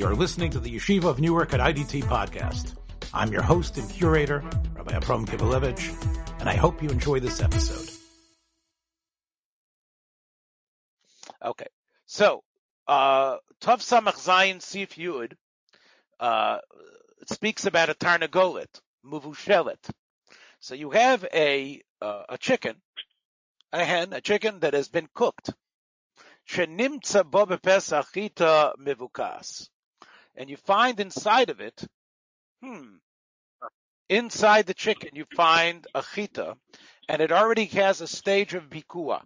You're listening to the Yeshiva of Newark at IDT podcast. I'm your host and curator, Rabbi Abram Kibalevich, and I hope you enjoy this episode. Okay, so uh, Tov Samach Zayin Sif Yud uh, speaks about a tarnagolet, muvushelet. So you have a uh, a chicken, a hen, a chicken that has been cooked. Shenimtza bo bepesach chita mivukas, and you find inside of it, hmm, inside the chicken you find a chita, and it already has a stage of bikua.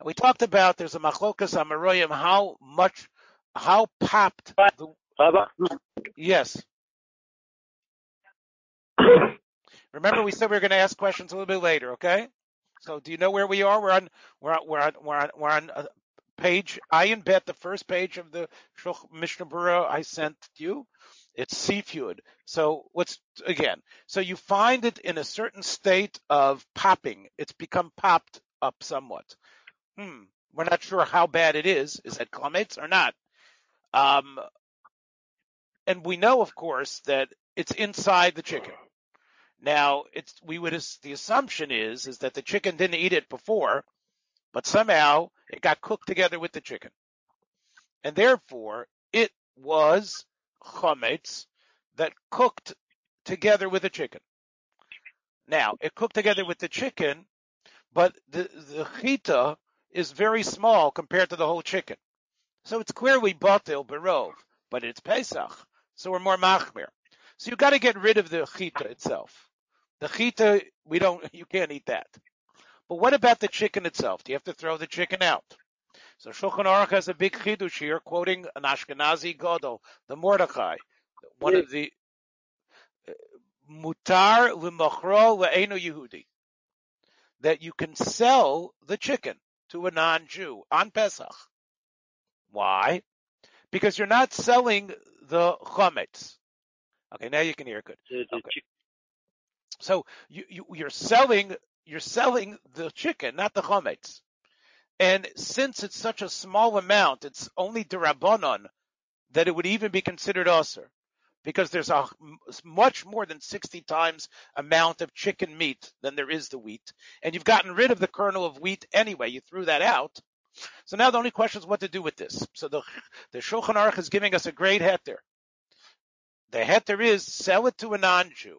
And we talked about there's a machlokas amaroyim how much, how popped. The, yes. Remember, we said we were going to ask questions a little bit later. Okay. So, do you know where we are? We're on. We're on. We're on. We're on, we're on uh, page. I bet the first page of the Mishnah Berurah I sent you. It's Sif Yud. So what's again? So you find it in a certain state of popping. It's become popped up somewhat. Hmm. We're not sure how bad it is. Is it clumates or not? Um, and we know, of course, that it's inside the chicken. Now, it's we would the assumption is is that the chicken didn't eat it before, but somehow it got cooked together with the chicken, and therefore it was chametz that cooked together with the chicken. Now, it cooked together with the chicken, but the the chita is very small compared to the whole chicken, so it's clearly batil berov, but it's Pesach, so we're more machmir. So you got to get rid of the chita itself. The chita, we don't, you can't eat that. But what about the chicken itself? Do you have to throw the chicken out? So Shulchan Aruch has a big chidush here, quoting an Ashkenazi Godel, the Mordechai, one of the uh, mutar l'machro le'enu Yehudi, that you can sell the chicken to a non-Jew on Pesach. Why? Because you're not selling the chametz. Okay, now you can hear good. Okay. So you, you you're selling you're selling the chicken, not the chametz. And since it's such a small amount, it's only derabanan that it would even be considered usher, because there's a much more than 60 times amount of chicken meat than there is the wheat, and you've gotten rid of the kernel of wheat anyway. You threw that out. So now the only question is what to do with this. So the the Shulchan Aruch is giving us a great heter. The heter is sell it to a non-Jew.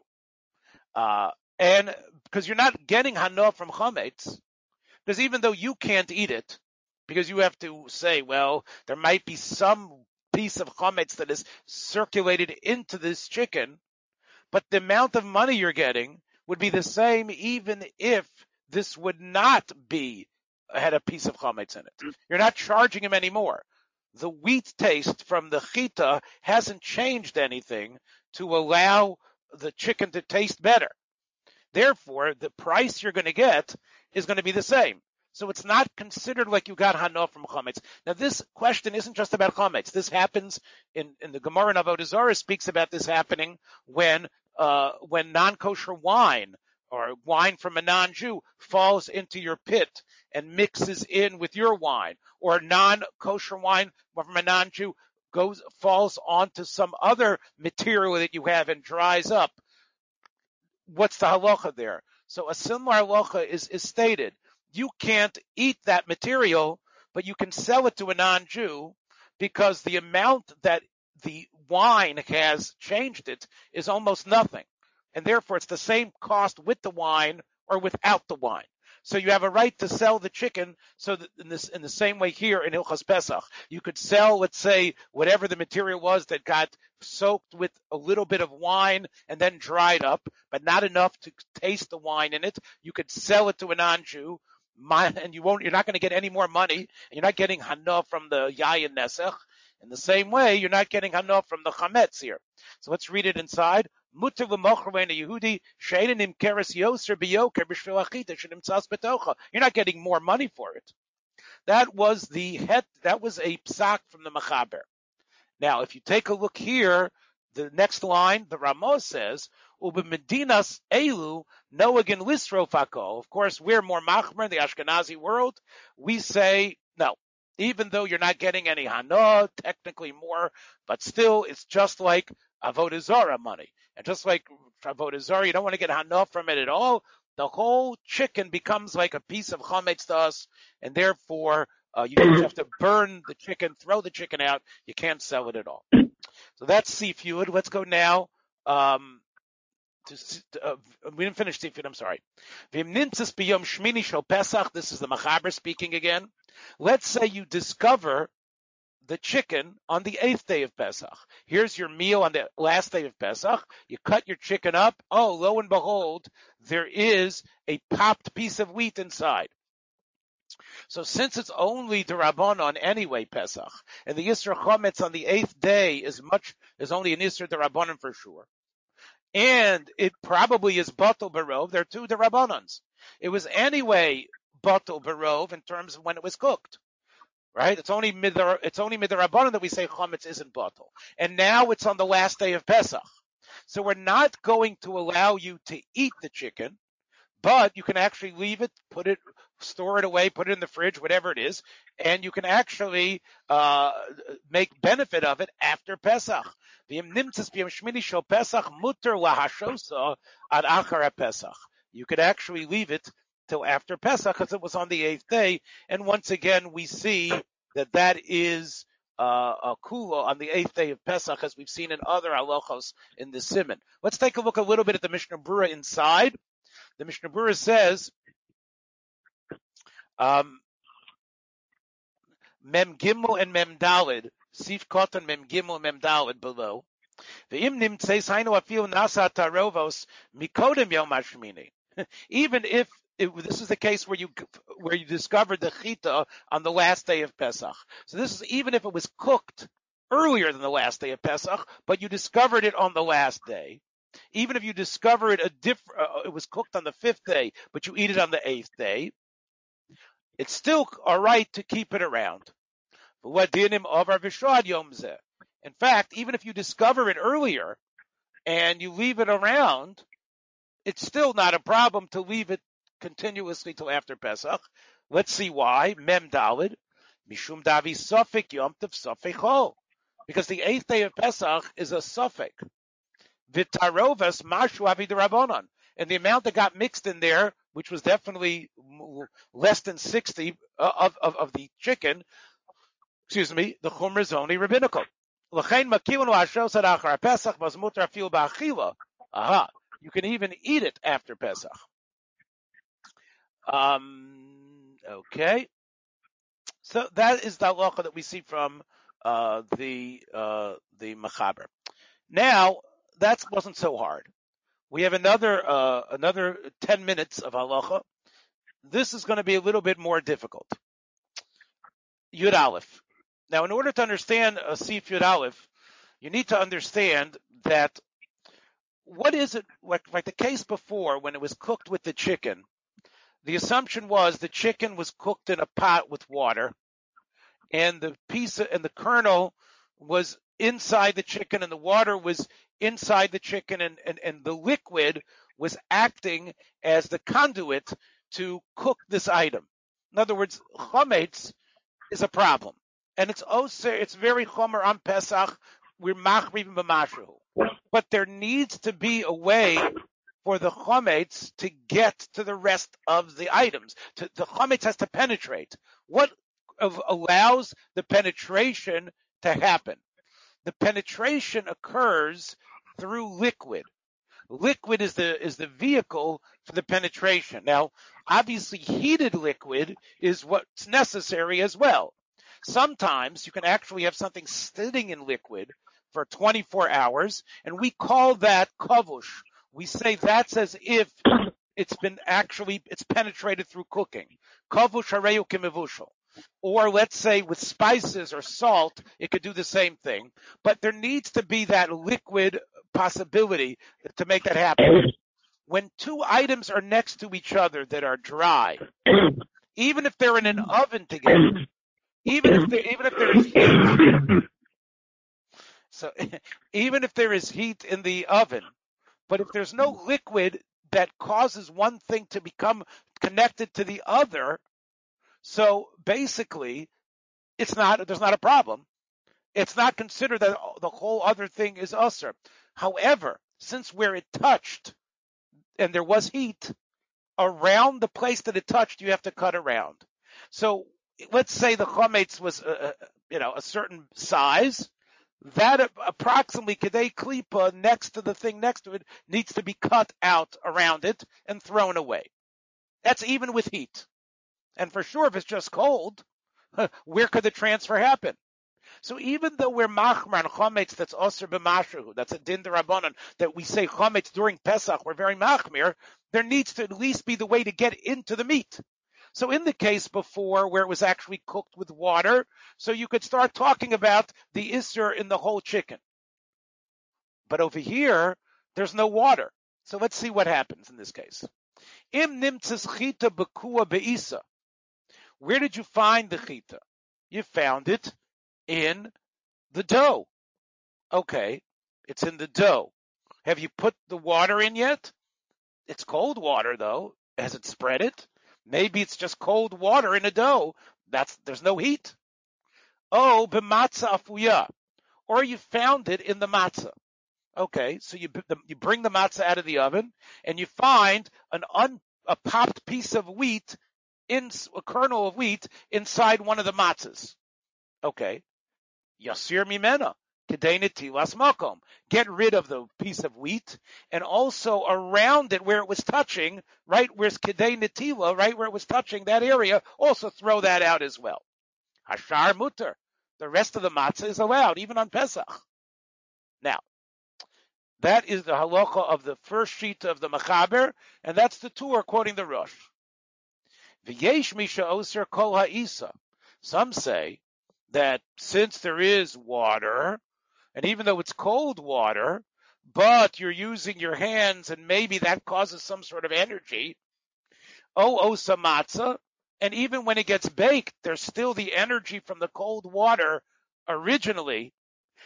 Uh, and because you're not getting hana from chametz, because even though you can't eat it, because you have to say, well, there might be some piece of chametz that is circulated into this chicken, but the amount of money you're getting would be the same even if this would not be had a piece of chametz in it. You're not charging him anymore. The wheat taste from the chita hasn't changed anything to allow the chicken to taste better. Therefore, the price you're going to get is going to be the same. So it's not considered like you got hana from chametz. Now this question isn't just about chametz. This happens in, in the Gemara in Avodah speaks about this happening when uh, when non-kosher wine or wine from a non-Jew falls into your pit and mixes in with your wine, or non-kosher wine from a non-Jew goes falls onto some other material that you have and dries up. What's the halacha there? So a similar halacha is, is stated. You can't eat that material, but you can sell it to a non-Jew because the amount that the wine has changed it is almost nothing. And therefore it's the same cost with the wine or without the wine. So you have a right to sell the chicken. So in this, in the same way here in Hilchas Pesach, you could sell, let's say, whatever the material was that got soaked with a little bit of wine and then dried up, but not enough to taste the wine in it. You could sell it to a non-Jew. and you won't, you're not going to get any more money. You're not getting hana from the yayin nesach. In the same way, you're not getting hana from the chametz here. So let's read it inside. Mutter a Yehudi keres yoser b'shvil achita shenitzas betocha. You're not getting more money for it. That was the het. That was a psak from the Machaber. Now, if you take a look here, the next line, the Ramos says, "Ubemedinas elu noagin lisrofako." Of course, we're more machmer in the Ashkenazi world. We say no. even though you're not getting any hana, technically more, but still it's just like avodah zarah money. And just like avodah zarah, you don't want to get hana from it at all. The whole chicken becomes like a piece of chametz to us, and therefore uh, you have to burn the chicken, throw the chicken out. You can't sell it at all. So that's Sif Yud. Let's go now. Um, to, uh, we didn't finish Sif Yud. I'm sorry. This is the Machaber speaking again. Let's say you discover the chicken on the eighth day of Pesach. Here's your meal on the last day of Pesach. You cut your chicken up. Oh, lo and behold, there is a popped piece of wheat inside. So since it's only the Rabbanon anyway, Pesach, and the Yisra Chometz on the eighth day is much, is only an Yisra the Rabbanon for sure. And it probably is Batal Barov. There are two the Rabbanons. It was anyway Batal Barov in terms of when it was cooked. Right? It's only mid it's only mid that we say Chometz isn't Batal. And now it's on the last day of Pesach. So we're not going to allow you to eat the chicken but you can actually leave it, put it, store it away, put it in the fridge, whatever it is, and you can actually uh, make benefit of it after Pesach. You could actually leave it till after Pesach because it was on the eighth day, and once again we see that that is uh, a kula on the eighth day of Pesach, as we've seen in other halachos in the Siman. Let's take a look a little bit at the Mishnah Brura inside. The Mishnah Berurah says, um, Mem Gimel and Mem Dalid, Sif Kotan Mem Gimel Mem Dalid below. Even if it, this is the case where you where you discovered the chita on the last day of Pesach. So this is even if it was cooked earlier than the last day of Pesach, but you discovered it on the last day. Even if you discover it a different, uh, it was cooked on the fifth day, but you eat it on the eighth day, it's still all right to keep it around. In fact, even if you discover it earlier and you leave it around, it's still not a problem to leave it continuously till after Pesach. Let's see why. Mem Dalid. Mishum Davi Sufik Yom Tov Because the eighth day of Pesach is a suffix. Vitarovas Mashu Avidarabonon. And the amount that got mixed in there, which was definitely less than 60 uh, of, of, of the chicken, excuse me, the chumr is only rabbinical. Aha. You can even eat it after Pesach. Um, okay. So that is the halacha that we see from uh, the uh, the machaber. Now, that wasn't so hard. We have another uh, another ten minutes of halacha. This is going to be a little bit more difficult. Yud Aleph. Now, in order to understand a Sif Yud Aleph, you need to understand that what is it like, like the case before when it was cooked with the chicken. The assumption was the chicken was cooked in a pot with water, and the piece of, and the kernel was inside the chicken, and the water was inside the chicken and, and, and the liquid was acting as the conduit to cook this item. In other words, chametz is a problem. And it's also, it's very chomer on Pesach. We're machrivim b'mashu. But there needs to be a way for the chametz to get to the rest of the items. To, the chametz has to penetrate. What allows the penetration to happen? The penetration occurs through liquid. Liquid is the is the vehicle for the penetration. Now, obviously heated liquid is what's necessary as well. Sometimes you can actually have something sitting in liquid for 24 hours, and we call that kavush. We say that's as if it's been actually, it's penetrated through cooking. Kavush hareyu kimivushal. Or let's say with spices or salt, it could do the same thing. But there needs to be that liquid possibility to make that happen. When two items are next to each other that are dry, even if they're in an oven together, even if they even if there is heat, so even if there is heat in the oven, but if there's no liquid that causes one thing to become connected to the other, so basically it's not, there's not a problem. It's not considered that the whole other thing is usr. However, since where it touched and there was heat around the place that it touched, you have to cut around. So let's say the chametz was, uh, uh you know, a certain size. That approximately kadei klipa uh, next to the thing next to it needs to be cut out around it and thrown away. That's even with heat. And for sure, if it's just cold, where could the transfer happen? So even though we're machmar on chometz that's osir b'mashu, that's a din rabbanon that we say chometz during Pesach, we're very machmir. There needs to at least be the way to get into the meat. So in the case before where it was actually cooked with water, so you could start talking about the isser in the whole chicken. But over here, there's no water. So let's see what happens in this case. Im nimtzes chita bekua beisa. Where did you find the chita? You found it in the dough. Okay, it's in the dough. Have you put the water in yet? It's cold water though. Has it spread it? Maybe it's just cold water in a dough. That's there's no heat. Oh, b'matzah afuya, or you found it in the matzah. Okay, so you you bring the matzah out of the oven and you find an un, a popped piece of wheat in a kernel of wheat inside one of the matzahs. Okay, Yasir Mimena. Get rid of the piece of wheat and also around it where it was touching, right where's kedei netila, right where it was touching that area, also throw that out as well. Hashar mutter. The rest of the matzah is allowed, even on Pesach. Now, that is the halacha of the first sheet of the Machaber, and that's the Tur quoting the Rosh. V'yesh misha oser kol ha'isa. Some say that since there is water, and even though it's cold water, but you're using your hands and maybe that causes some sort of energy, oh, oh osa matzah, and even when it gets baked, there's still the energy from the cold water originally.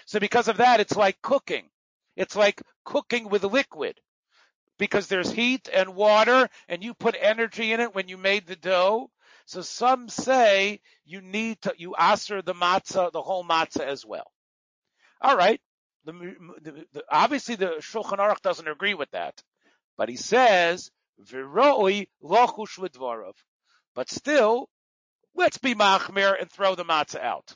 So because of that, it's like cooking. It's like cooking with liquid because there's heat and water and you put energy in it when you made the dough. So some say you need to, you aser the matzah, the whole matzah as well. All right. The, the, the, obviously the Shulchan Aruch doesn't agree with that, but he says. But still, let's be machmir and throw the matzah out.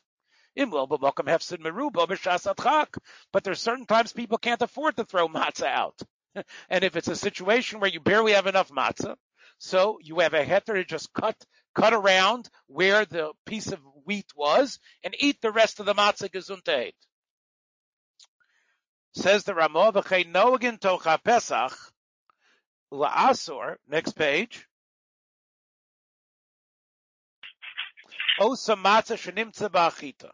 But there's certain times people can't afford to throw matzah out. and if it's a situation where you barely have enough matzah, so you have a heter to just cut cut around where the piece of wheat was, and eat the rest of the matzah gesundheit. Says the Ramah, v'chei noagin tocha pesach, la'asor, next page, osa matzah shenimtza ba'achita.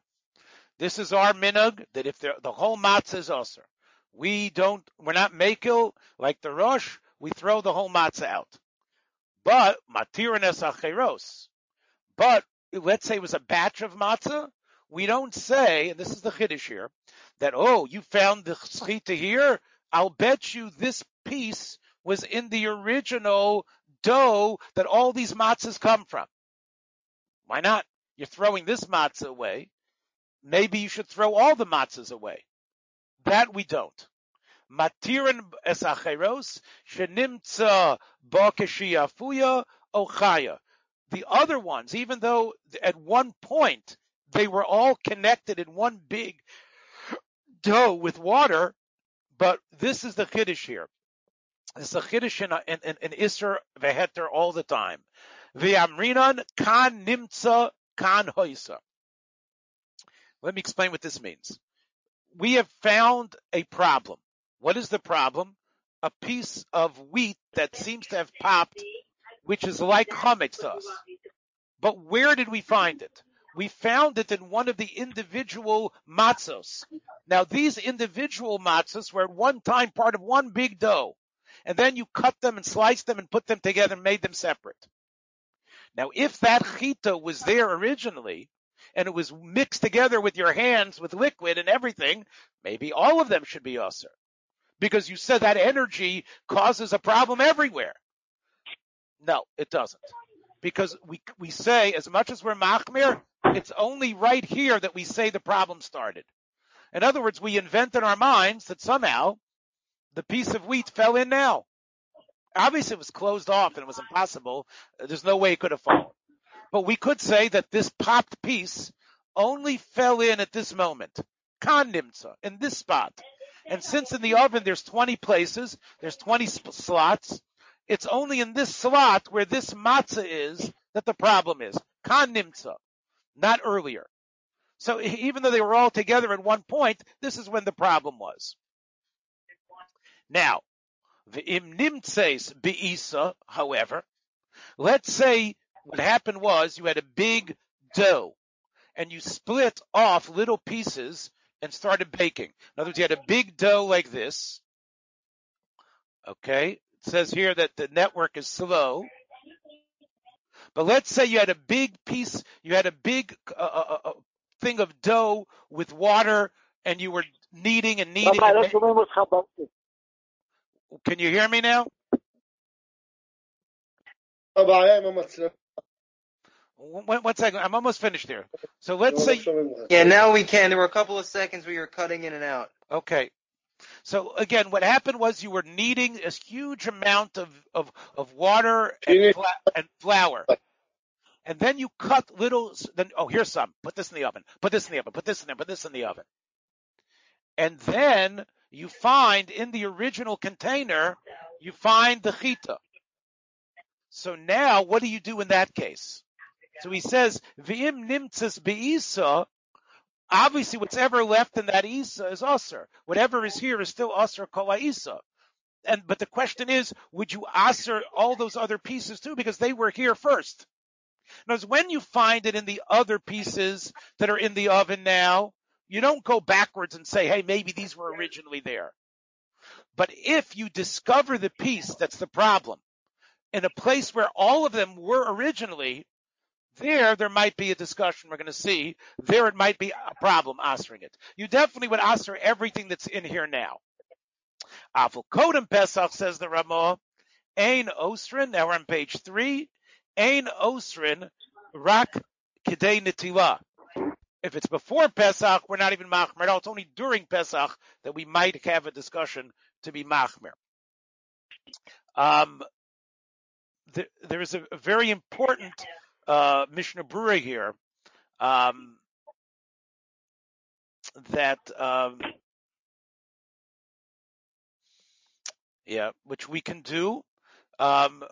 This is our minug, that if the whole matzah is osir, we don't, we're not makil, like the Rosh, we throw the whole matzah out. But matiranes acheros. But let's say it was a batch of matzah. We don't say, and this is the chiddush here, that oh, you found the schita here. I'll bet you this piece was in the original dough that all these matzahs come from. Why not? You're throwing this matzah away. Maybe you should throw all the matzahs away. That we don't. Matirin esacheros shenimtza bakeshiafuya ochaya. The other ones, even though at one point they were all connected in one big dough with water, but this is the chiddush here. It's a chiddush in, in, in, in Isser veheter all the time. V'amrinan kan nimtza kan hoisa. Let me explain what this means. We have found a problem. What is the problem? A piece of wheat that seems to have popped, which is like chametz to us. But where did we find it? We found it in one of the individual matzos. Now these individual matzos were at one time part of one big dough. And then you cut them and sliced them and put them together and made them separate. Now if that chita was there originally, and it was mixed together with your hands with liquid and everything, maybe all of them should be usher because you said that energy causes a problem everywhere. No, it doesn't. Because we, we say as much as we're machmir, It's only right here that we say the problem started. In other words, we invent in our minds that somehow the piece of wheat fell in now. Obviously it was closed off and it was impossible. There's no way it could have fallen. But we could say that this popped piece only fell in at this moment. Kandimtza, in this spot. And since in the oven there's 20 places, there's 20 slots, it's only in this slot where this matzah is that the problem is. Kandimtza, not earlier. So even though they were all together at one point, this is when the problem was. Now, V'im nimtzeis be'isa, however, let's say what happened was you had a big dough and you split off little pieces and started baking. In other words, you had a big dough like this. Okay. It says here that the network is slow. But let's say you had a big piece, you had a big uh, uh, uh, uh thing of dough with water and you were kneading and kneading. And can you hear me now? One, one second. I'm almost finished here. So let's say. Yeah, now we can. There were a couple of seconds where you were cutting in and out. Okay. So again, what happened was you were kneading a huge amount of, of, of water and, and flour. And then you cut little, then, oh, here's some. Put this in the oven. Put this in the oven. Put this in there. Put this in the oven. And then you find in the original container, you find the chita. So now what do you do in that case? So he says, V'im nimtzis be'isa, obviously what's ever left in that isa is usr. Whatever is here is still usr kol isa. And, but the question is, would you usr all those other pieces too? Because they were here first. Now, when you find it in the other pieces that are in the oven now, you don't go backwards and say, hey, maybe these were originally there. But if you discover the piece that's the problem in a place where all of them were originally, there, there might be a discussion we're going to see. There it might be a problem answering it. You definitely would answer everything that's in here now. Afal Kodem Pesach says the Ramah, Ein Osrin, now we're on page three, Ein Osrin, Rak Kidei Nitila. If it's before Pesach, we're not even machmer. It's only during Pesach that we might have a discussion to be machmer. Um, there, there is a, a very important uh, Mishnah Brura here um, that um, yeah, which we can do. Um,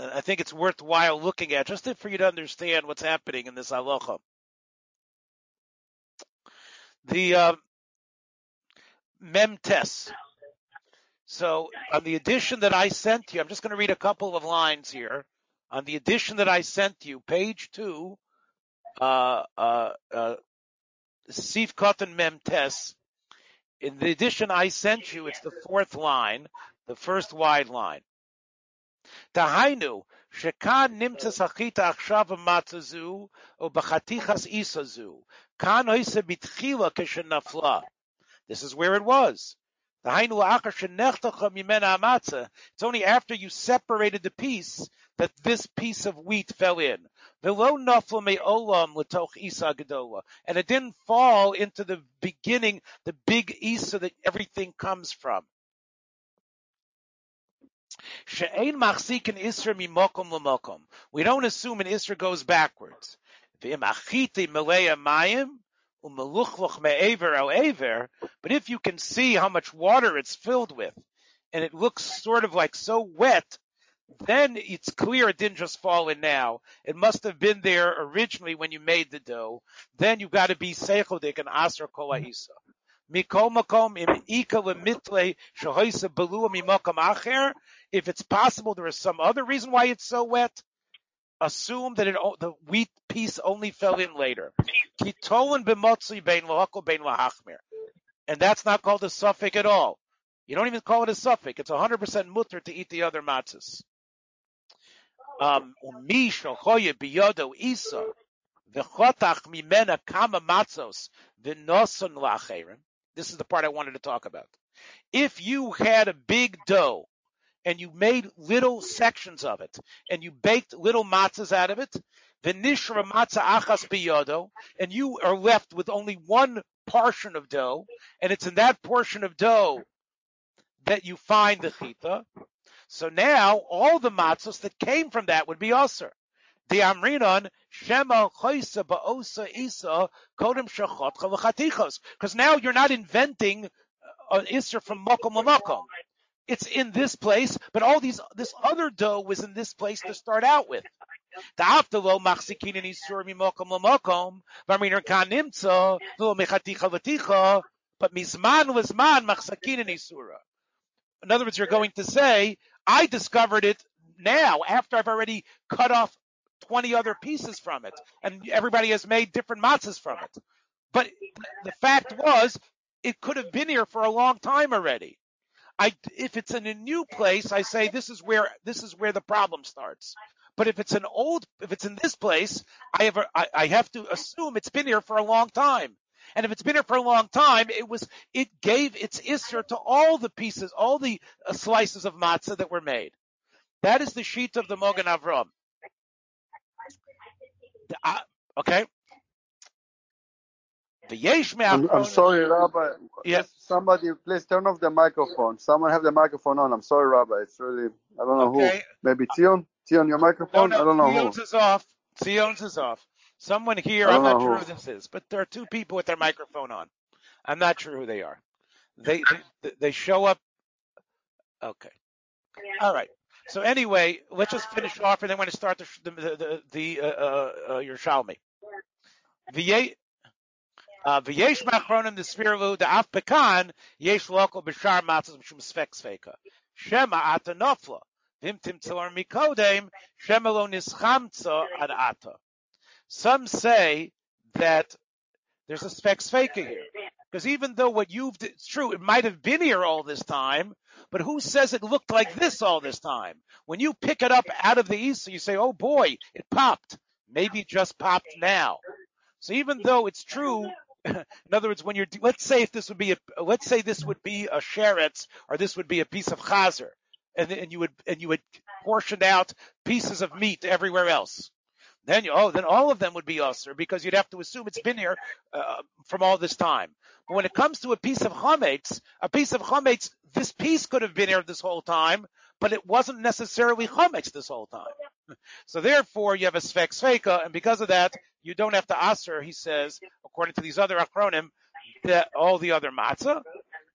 I think it's worthwhile looking at just for you to understand what's happening in this halacha. The uh, memtes. So on the edition that I sent you, I'm just going to read a couple of lines here on the edition that I sent you, page two, uh, uh, uh, Sif Kotan Mem Tes. In the edition I sent you, it's the fourth line, the first wide line. Tahainu, shekan nimtzas achita achshav matzazu, o b'chatichas isazu. Kan oise bitchila keshenafla. This is where it was. It's only after you separated the piece that this piece of wheat fell in. And it didn't fall into the beginning, the big Isa that everything comes from. We don't assume an Isra goes backwards. But if you can see how much water it's filled with, and it looks sort of like so wet, then it's clear it didn't just fall in now. It must have been there originally when you made the dough. Then you've got to be seichodik and asr kol makom im ika acher. If it's possible there is some other reason why it's so wet, assume that it, the wheat piece only fell in later. And that's not called a suffix at all. You don't even call it a suffix. It's 100% mutter to eat the other matzahs. Um, this is the part I wanted to talk about. If you had a big dough and you made little sections of it and you baked little matzahs out of it, Venishra matzah achas biyodo, and you are left with only one portion of dough, and it's in that portion of dough that you find the chita. So now all the matzos that came from that would be usher. The amrinon shema choisa ba'osa isa kodem shachot. Because now you're not inventing uh, an isser from mokom lamakom. It's in this place, but all these this other dough was in this place to start out with. But mizman lizman machzakin. In other words, you're going to say, I discovered it now after I've already cut off 20 other pieces from it and everybody has made different matzahs from it. But the fact was, it could have been here for a long time already. I, if it's in a new place, I say this is where, this is where the problem starts. But if it's an old, if it's in this place, I have, a, I, I have to assume it's been here for a long time. And if it's been here for a long time, it was, it gave its isser to all the pieces, all the uh, slices of matzah that were made. That is the sheet of the Mogan Avram. Uh, okay. I'm, I'm sorry, Rabbi. Yes. Somebody, please turn off the microphone. Someone have the microphone on. I'm sorry, Rabbi. It's really, I don't know Okay. who. Maybe Tion? Tion, your No, microphone? I don't know Sion's who. is off. Sion's is off. Someone here, I'm don't sure who. who this is, but there are two people with their microphone on. I'm not sure who they are. They they, they show up. Okay. All right. So anyway, let's just finish off, and then we're going to start the the the, the uh, uh, uh, Yerushalmi. Uh, V'yesh machronim the the af pekan yesh b'shar matzos sfek. Shema ata nofla. Mikodem. Shema lo nischamtza ad ata. Some say that there's a spek sveka here. Because even though what you've, it's true, it might have been here all this time, but who says it looked like this all this time? When you pick it up out of the east, you say, oh boy, it popped. Maybe it just popped now. So even though it's true, in other words, when you're, let's say if this would be a, let's say this would be a sheretz, or this would be a piece of chazer, and, and you would, and you would portion out pieces of meat everywhere else. Then you, oh, then all of them would be usher because you'd have to assume it's been here uh, from all this time. But when it comes to a piece of chametz, a piece of chametz, this piece could have been here this whole time, but it wasn't necessarily chametz this whole time. So therefore, you have a svek sveka, and because of that, you don't have to aser. He says, according to these other acharonim, that all the other matzah,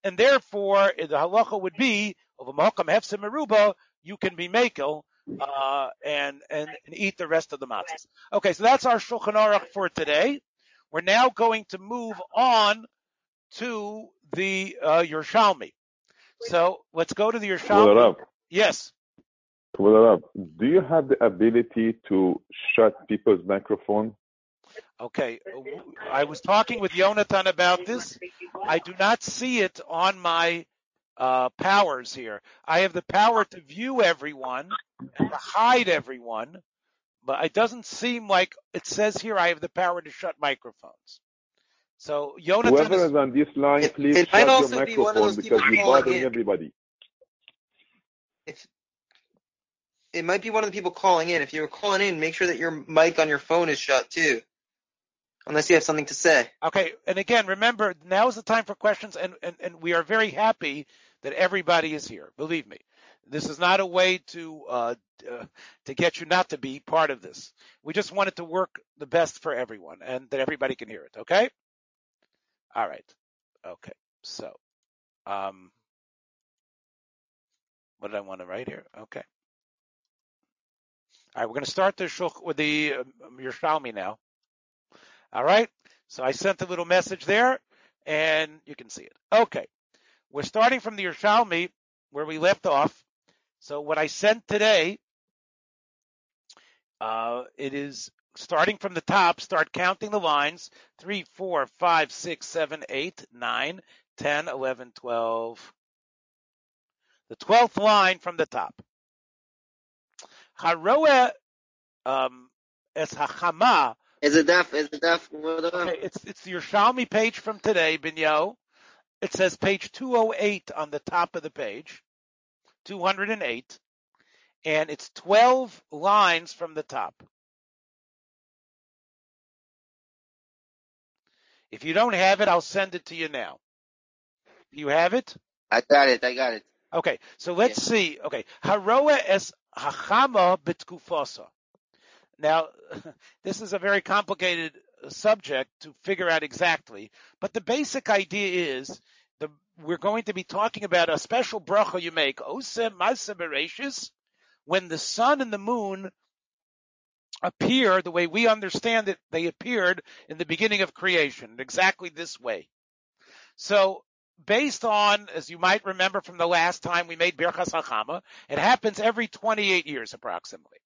and therefore the halacha would be of a hefsim meruba, you can be makel uh, and, and and eat the rest of the matzahs. Okay, so that's our shulchan aruch for today. We're now going to move on to the uh, Yerushalmi. So let's go to the Yerushalmi. Yes. well, do you have the ability to shut people's microphone? Okay. I was talking with Yonatan about this. I do not see it on my uh, powers here. I have the power to view everyone and to hide everyone, but it doesn't seem like it says here I have the power to shut microphones. So Yonatan Whoever is, is on this line, It- please it shut your also be microphone because you're bothering everybody. If it might be one of the people calling in. If you're calling in, make sure that your mic on your phone is shut too. Unless you have something to say. Okay, and again, remember, now is the time for questions, and, and, and we are very happy that everybody is here. Believe me, this is not a way to uh, uh, to get you not to be part of this. We just want it to work the best for everyone, and that everybody can hear it. Okay. All right. Okay. So, um, what did I want to write here? Okay. All right, we're going to start the shulch with the um, Yerushalmi now. All right. So I sent a little message there, and you can see it. Okay. We're starting from the Yerushalmi where we left off. So what I sent today, uh, it is starting from the top. Start counting the lines: three, four, five, six, seven, eight, nine, ten, eleven, twelve. The twelfth line from the top. Haroeh um, es hachama is it daf? Is it daf? Okay, it's it's Yerushalmi page from today, Binyo. It says page 208 on the top of the page, 208, and it's 12 lines from the top. If you don't have it, I'll send it to you now. You have it? I got it. I got it. Okay, so let's yeah. see. Okay, Haroa es hachama betkufasa. Now, this is a very complicated uh, subject to figure out exactly, but the basic idea is the, we're going to be talking about a special bracha you make, Oseh osem masabereshis, when the sun and the moon appear the way we understand it, they appeared in the beginning of creation, exactly this way. So, based on, as you might remember from the last time we made Birchas HaChama, it happens every 28 years approximately.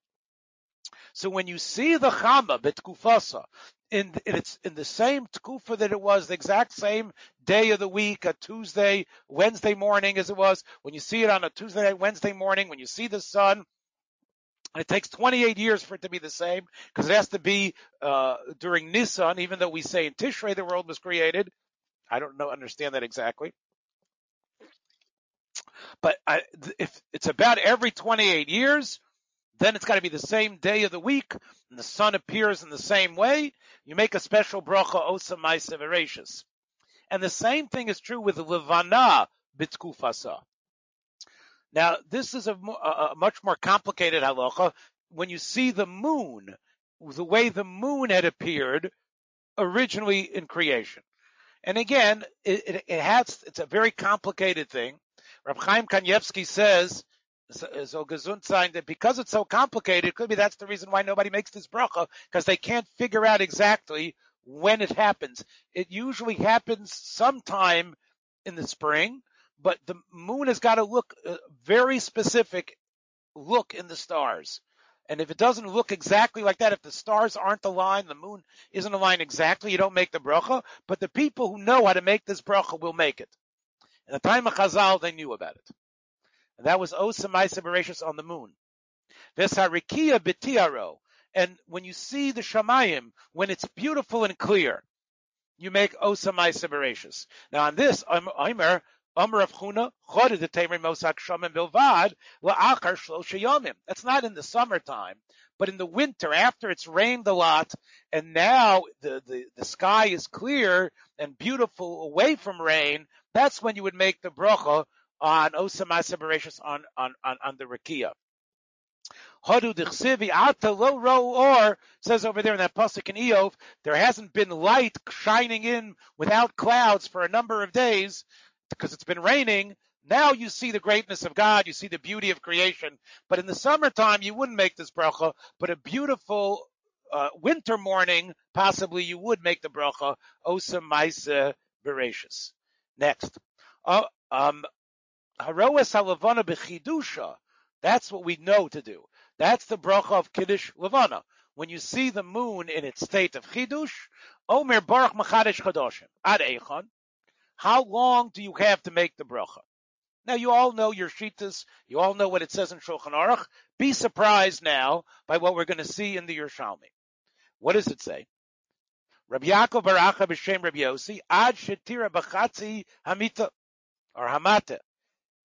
So when you see the Chama betkufasa, in, it's in the same tkufa that it was, the exact same day of the week, a Tuesday, Wednesday morning as it was, when you see it on a Tuesday, Wednesday morning, when you see the sun, it takes 28 years for it to be the same because it has to be uh, during Nisan, even though we say in Tishrei the world was created. I don't know, understand that exactly. But I, if it's about every 28 years, then it's got to be the same day of the week, and the sun appears in the same way. You make a special bracha osa ma'aseveratius. And the same thing is true with levana bitkufasa. Now, this is a, a, much more complicated halacha. When you see the moon, the way the moon had appeared originally in creation. And again, it, it, it has, it's a very complicated thing. Rab Chaim Kanievsky says so gesund sein that because it's so complicated, it could be that's the reason why nobody makes this bracha because they can't figure out exactly when it happens. It usually happens sometime in the spring, but the moon has got to look uh, very specific look in the stars. And if it doesn't look exactly like that, if the stars aren't aligned, the moon isn't aligned exactly, you don't make the bracha. But the people who know how to make this bracha will make it. In the time of Chazal, they knew about it. And that was oh, Osamaisa Bereshis on the moon. Vesarikia betiaro. And when you see the Shamayim, when it's beautiful and clear, you make oh, Osamaisa Bereshis. Now on this, Omer, Omer of Chuna, Chode de Temer Mosak Shamim Bilvad, La'achar Shlosha Yomim. That's not in the summertime, but in the winter, after it's rained a lot, and now the, the, the sky is clear and beautiful away from rain, that's when you would make the bracha on Osama Bereshis on, on, on, on the Rakia. Hodu dichsivi ata lo ro or says over there in that pasuk in Eov, there hasn't been light shining in without clouds for a number of days because it's been raining. Now you see the greatness of God, you see the beauty of creation. But in the summertime, you wouldn't make this bracha, but a beautiful uh, winter morning, possibly you would make the bracha osam maisa bereshis. Next, uh, um, Haroes halavana bechidusha. That's what we know to do. That's the bracha of Kiddush Levana. When you see the moon in its state of Chidush, Omer Baruch Machadesh Chadoshim. Ad Eichon. How long do you have to make the bracha? Now you all know your shitas. You all know what it says in Shulchan Aruch. Be surprised now by what we're going to see in the Yerushalmi. What does it say? Rabbi Yaakov Baracha b'Shem Rabbi Yossi Ad Shetira B'Chatzi Hamita or Hamata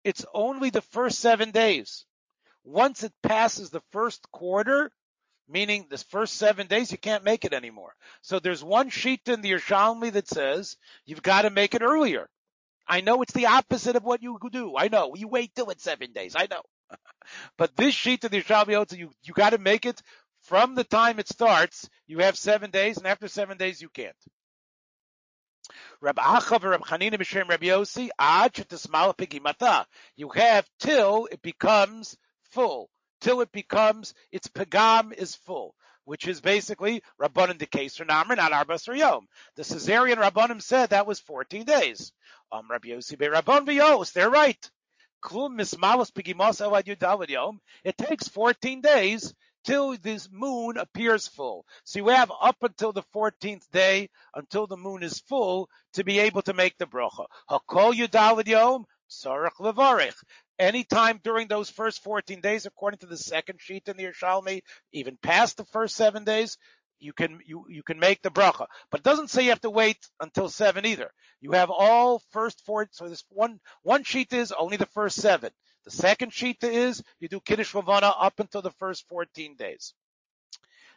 it's only the first seven days. Once it passes the first quarter, meaning the first seven days, you can't make it anymore. So there's one sheet in the Yerushalmi that says you've got to make it earlier. I know it's the opposite of what you do. I know. You wait till it's seven days. I know. but this sheet of the Yerushalmi, you, you got to make it from the time it starts. You have seven days, and after seven days, you can't. Rab Achav Rab Chanina Rab Yossi, Ad. You have till it becomes full. Till it becomes, its pagam is full. Which is basically Rabbanim the case for Namr, not Arbas Yom. The Caesarean Rabbanim said that was 14 days. Um, Rabbi Yossi Be Rabban V'Yos, they're right. It takes 14 days till this moon appears full. So you have up until the 14th day, until the moon is full, to be able to make the bracha. Hakol Yudalid Yom, Sarach Levarich. Anytime during those first 14 days, according to the second sheet in the Yerushalmi, even past the first seven days, you can you you can make the bracha. But it doesn't say you have to wait until seven either. You have all first four. So this one one sheet is only the first seven. The second shita is you do Kiddush Levana up until the first 14 days.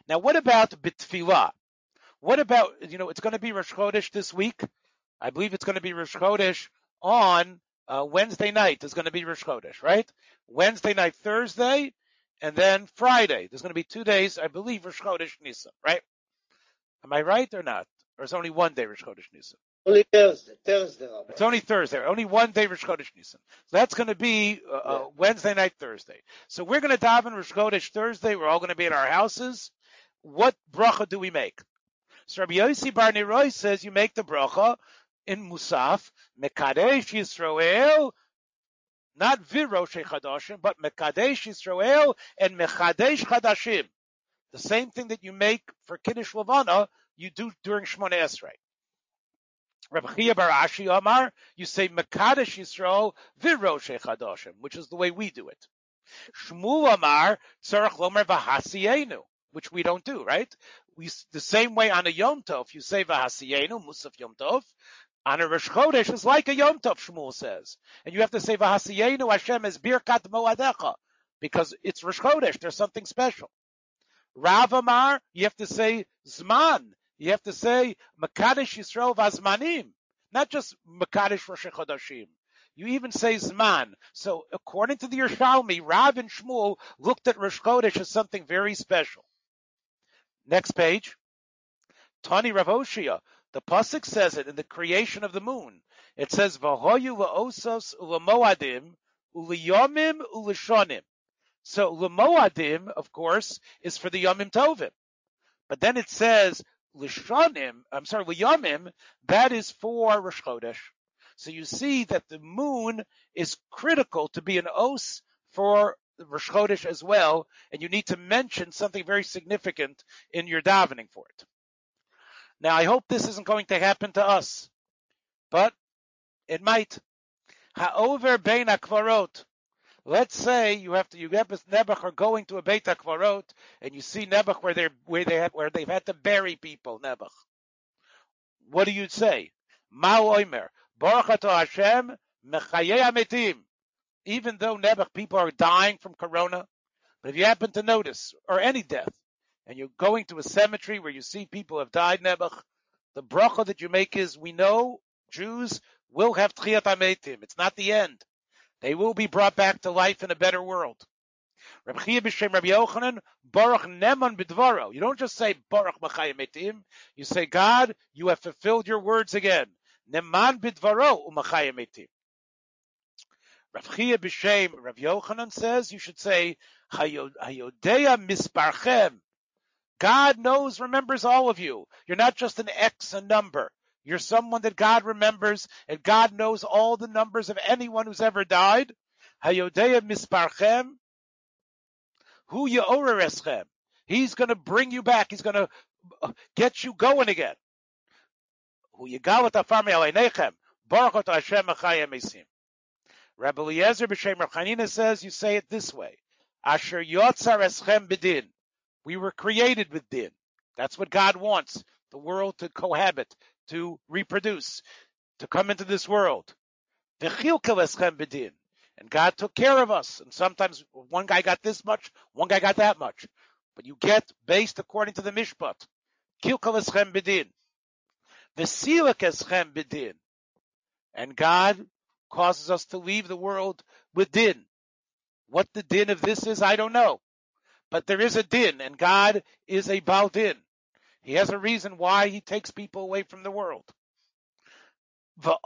Now what about Bitfilah? What about, you know, it's going to be Rosh Chodesh this week. I believe it's going to be Rosh Chodesh on uh, Wednesday night is going to be Rosh Chodesh, right? Wednesday night, Thursday, and then Friday. There's going to be two days, I believe, Rosh Chodesh Nisan, right? Am I right or not? Or is only one day Rosh Chodesh Nisan? Only Thursday. Thursday. Rabbi. It's only Thursday. Only one day Rosh Chodesh Nisan. So that's going to be uh, uh, Wednesday night, Thursday. So we're going to daven Rosh Chodesh Thursday. We're all going to be in our houses. What bracha do we make? So Rabbi Yossi Bar Neroy says you make the bracha in Musaf, Mekadesh Yisrael, not Viroshe Chadashim, but Mekadesh Yisrael and Mechadesh Chadashim. The same thing that you make for Kiddush Levana, you do during Shmona Esrei. Rabbi Chia Bar Ashi Amar, you say Mekadesh Yisrael Viroshe Chadashim, which is the way we do it. Shmuel Amar Tzarech Lomer Vahasienu, which we don't do, right? We the same way on a Yom Tov, you say Vahasienu, Musaf Yom Tov. On a Rosh Chodesh, it's like a Yom Tov, Shmuel says, and you have to say Vahasienu Hashem is Birkat Moadecha because it's Rosh Chodesh. There's something special. Rav Amar, you have to say Zman. You have to say Makadesh Yisrael Vazmanim, not just Makadesh Rosh Chodashim. You even say Zman. So according to the Yerushalmi, Rav and Shmuel looked at Rosh Chodesh as something very special. Next page. Tani Rav Oshia. The pasuk says it in the creation of the moon. It says Vahoyu la'osos u'lamoadim u'liyomim u'lishonim. So Lamoadim, of course, is for the Yomim Tovim. But then it says Lishonim, I'm sorry, Liyomim, that is for Rosh Chodesh. So you see that the moon is critical to be an os for Rosh Chodesh as well, and you need to mention something very significant in your davening for it. Now I hope this isn't going to happen to us, but it might. Ha'over bein akvarot. Let's say you have to, you Nebuch are going to a Beit HaKvarot and you see Nebuch where they're, where they have, where they've had to bury people, Nebuch. What do you say? Mao Oimer, Baruch Hashem, Mechayei Ametim. Even though Nebuch, people are dying from Corona, but if you happen to notice, or any death, and you're going to a cemetery where you see people have died, Nebuch, the bracha that you make is, we know Jews will have Tchiyat Ametim. It's not the end. They will be brought back to life in a better world. Rabbi Chia b'shem Rabbi Yochanan, Baruch Neman b'dvaro. You don't just say Baruch Machayim Etim. You say, God, you have fulfilled your words again. Neman b'dvaro u'Machayim Etim. Rabbi Chia b'shem Rabbi Yochanan says you should say Hayodea misparchem. God knows, remembers all of you. You're not just an X, a number. You're someone that God remembers, and God knows all the numbers of anyone who's ever died. Hayodea misparchem. Hu eschem. He's going to bring you back. He's going to uh, get you going again. Hu yigalat afarmi alenechem. Baruch Hashem achayim esim. Rabbi Eliezer b'shem Rechanina says you say it this way: Asher yotzar eschem b'din. We were created with din. That's what God wants: the world to cohabit, to reproduce, to come into this world. And God took care of us. And sometimes one guy got this much, one guy got that much. But you get based according to the mishpat. Vesilikeschem bedin. And God causes us to leave the world with din. What the din of this is, I don't know. But there is a din, and God is a baldin. He has a reason why he takes people away from the world. But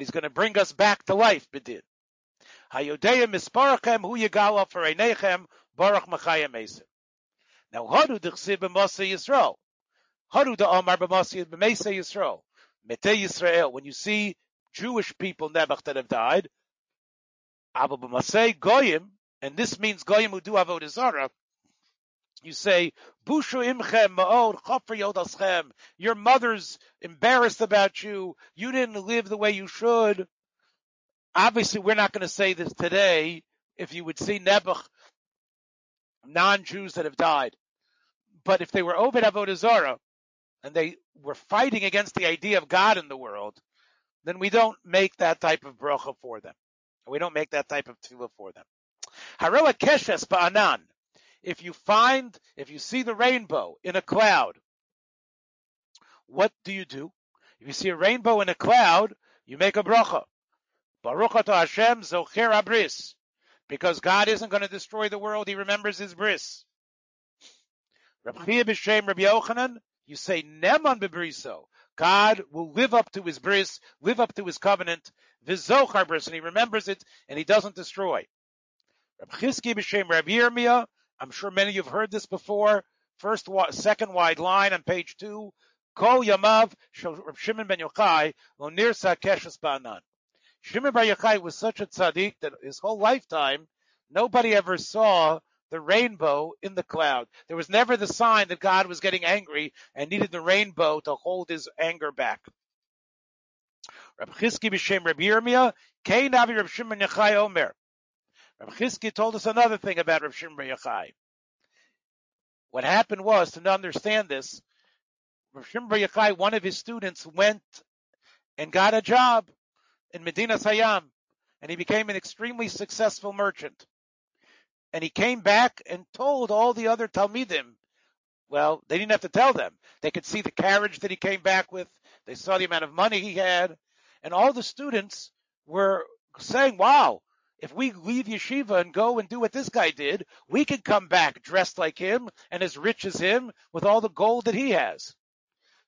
he's going to bring us back to life, bedin. Hayodea misparachem hu yigala for einechem baruch machayim esim. Now, hadu d'chsiv b'masa Yisrael. Hadu da'omar b'masa b'mesa Yisrael. Mete Yisrael. When you see Jewish people, Nebuch, that have died, Abba b'masei goyim, and this means goyim who do avodah zarah, you say, Bushu imchem ma'od chafar yodaschem. Your mother's embarrassed about you. You didn't live the way you should. Obviously, we're not going to say this today. If you would see Nebuch, non-Jews that have died, but if they were Obed Avodah Zarah, and they were fighting against the idea of God in the world, then we don't make that type of bracha for them. We don't make that type of tefillah for them. Haroa keshes ba'anan. If you find, if you see the rainbow in a cloud, what do you do? If you see a rainbow in a cloud, you make a bracha. Baruch Hashem zocher abris. Because God isn't going to destroy the world, He remembers His bris. Rabbi b'shem Rabbi Yochanan, you say neman bebriso. God will live up to His bris, live up to His covenant, v'zochar bris, and He remembers it, and He doesn't destroy. Rabbi b'shem Rabbi Yirmiyah, I'm sure many of you have heard this before. First, second wide line on page two. Kol Yamav Shimon ben Yochai lo nirsa keshes ba'anan. Shimon ben Yochai was such a tzaddik that his whole lifetime nobody ever saw the rainbow in the cloud. There was never the sign that God was getting angry and needed the rainbow to hold his anger back. Reb Chizki b'shem Reb Yirmiyah, Kei Navi Reb Shimon Yochai Omer. Reb Chizki told us another thing about Reb Shimon Yochai. What happened was, to understand this, Rav Shimon Yochai, one of his students, went and got a job in Medina Sayyam, and he became an extremely successful merchant. And he came back and told all the other Talmidim. Well, they didn't have to tell them. They could see the carriage that he came back with. They saw the amount of money he had. And all the students were saying, wow, if we leave yeshiva and go and do what this guy did, we could come back dressed like him and as rich as him with all the gold that he has.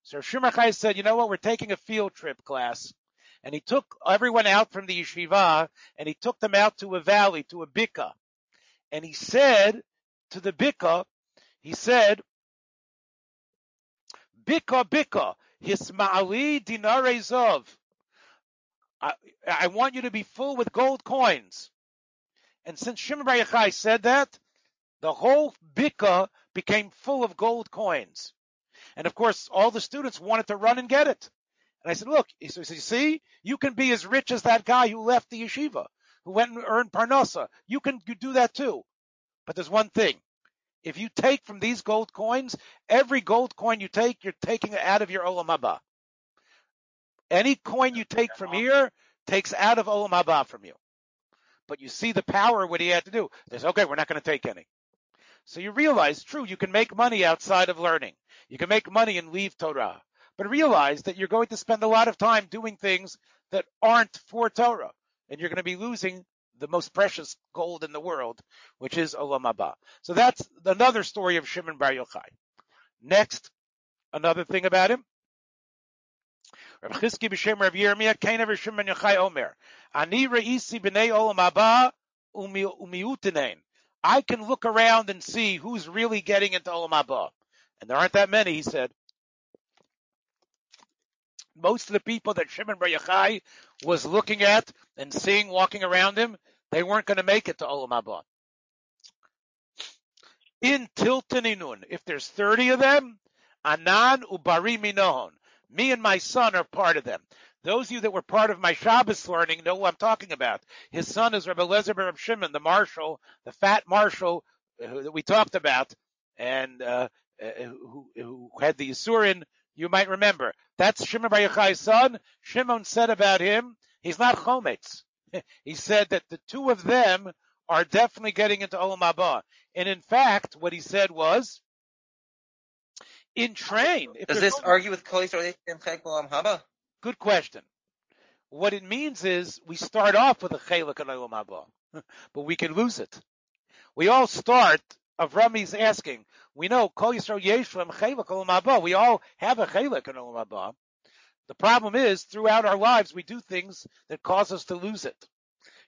So Shimachai said, you know what, we're taking a field trip class. And he took everyone out from the yeshiva and he took them out to a valley, to a bika. And he said to the bika, he said, Bika bika, hisma'ali dinare zov. I, I want you to be full with gold coins. And since Shimon Bar Yochai said that, the whole bika became full of gold coins. And of course, all the students wanted to run and get it. And I said, look, he said, see, you can be as rich as that guy who left the yeshiva, who went and earned parnasa. You can do that too. But there's one thing. If you take from these gold coins, every gold coin you take, you're taking it out of your olam haba. Any coin you take from here takes out of olam haba from you. But you see the power what he had to do. There's okay, we're not going to take any. So you realize, true, you can make money outside of learning. You can make money and leave Torah. But realize that you're going to spend a lot of time doing things that aren't for Torah. And you're going to be losing the most precious gold in the world, which is Olam Haba. So that's another story of Shimon Bar Yochai. Next, another thing about him. Rav Chizki b'shem Rav Kain Shimon Yochai Omer. Ani re'isi b'nei Olam Haba umiutinen. I can look around and see who's really getting into Olam Haba. And there aren't that many, he said. Most of the people that Shimon Bar Yochai was looking at and seeing walking around him, they weren't going to make it to Olam Haba. In Tiltaninun, if there's 30 of them, Anan Ubari Minohon, me and my son are part of them. Those of you that were part of my Shabbos learning know who I'm talking about. His son is Rabbi Lezer Reb Shimon, the marshal, the fat marshal uh, that we talked about, and uh, uh, who, who, had the Yisurin. You might remember that's Shimon Bar Yochai's son. Shimon said about him, he's not chometz. he said that the two of them are definitely getting into Olam Haba. And in fact, what he said was, in train. Does this argue with Kol Yisrael Olam Haba? Good question. What it means is we start off with a chelik and olam haba, but we can lose it. We all start. Avrami's asking. We know kol yisrael yeshlem chelik olam haba. We all have a chelik and olam haba. The problem is throughout our lives we do things that cause us to lose it.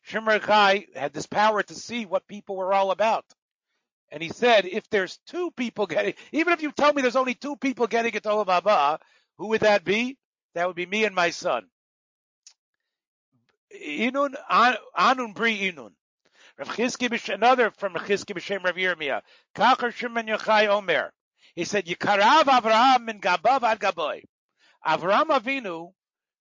Shimmer Chai had this power to see what people were all about. And he said, if there's two people getting, even if you tell me there's only two people getting it to Olam who would that be? That would be me and my son. Inun anun bri inun. Another from Rav b'shem Rav Yirmiyah. Yochai Omer. He said, Yikarav Avraham min gabav ad gaboy. Avraham Avinu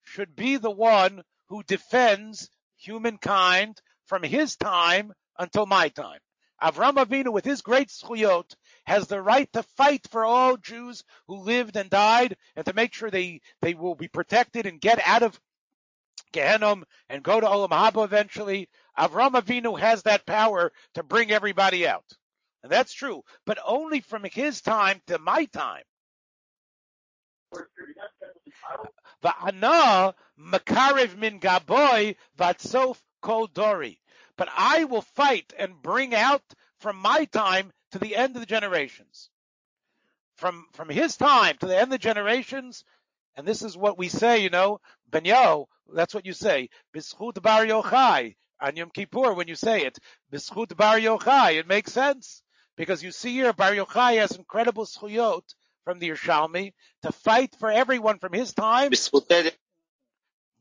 should be the one who defends humankind from his time until my time. Avram Avinu, with his great zchuyot, has the right to fight for all Jews who lived and died, and to make sure they they will be protected and get out of Gehenom and go to Olam Haba eventually. Avram Avinu has that power to bring everybody out. And that's true, but only from his time to my time. Va'ana min gaboy vatsof kol dori but I will fight and bring out from my time to the end of the generations. From, from his time to the end of the generations, and this is what we say, you know, Benyo, that's what you say, Bishut Bar Yochai, on Yom Kippur when you say it, Bishut Bar Yochai, it makes sense. Because you see here, Bar Yochai has incredible schuyot from the Yerushalmi to fight for everyone from his time.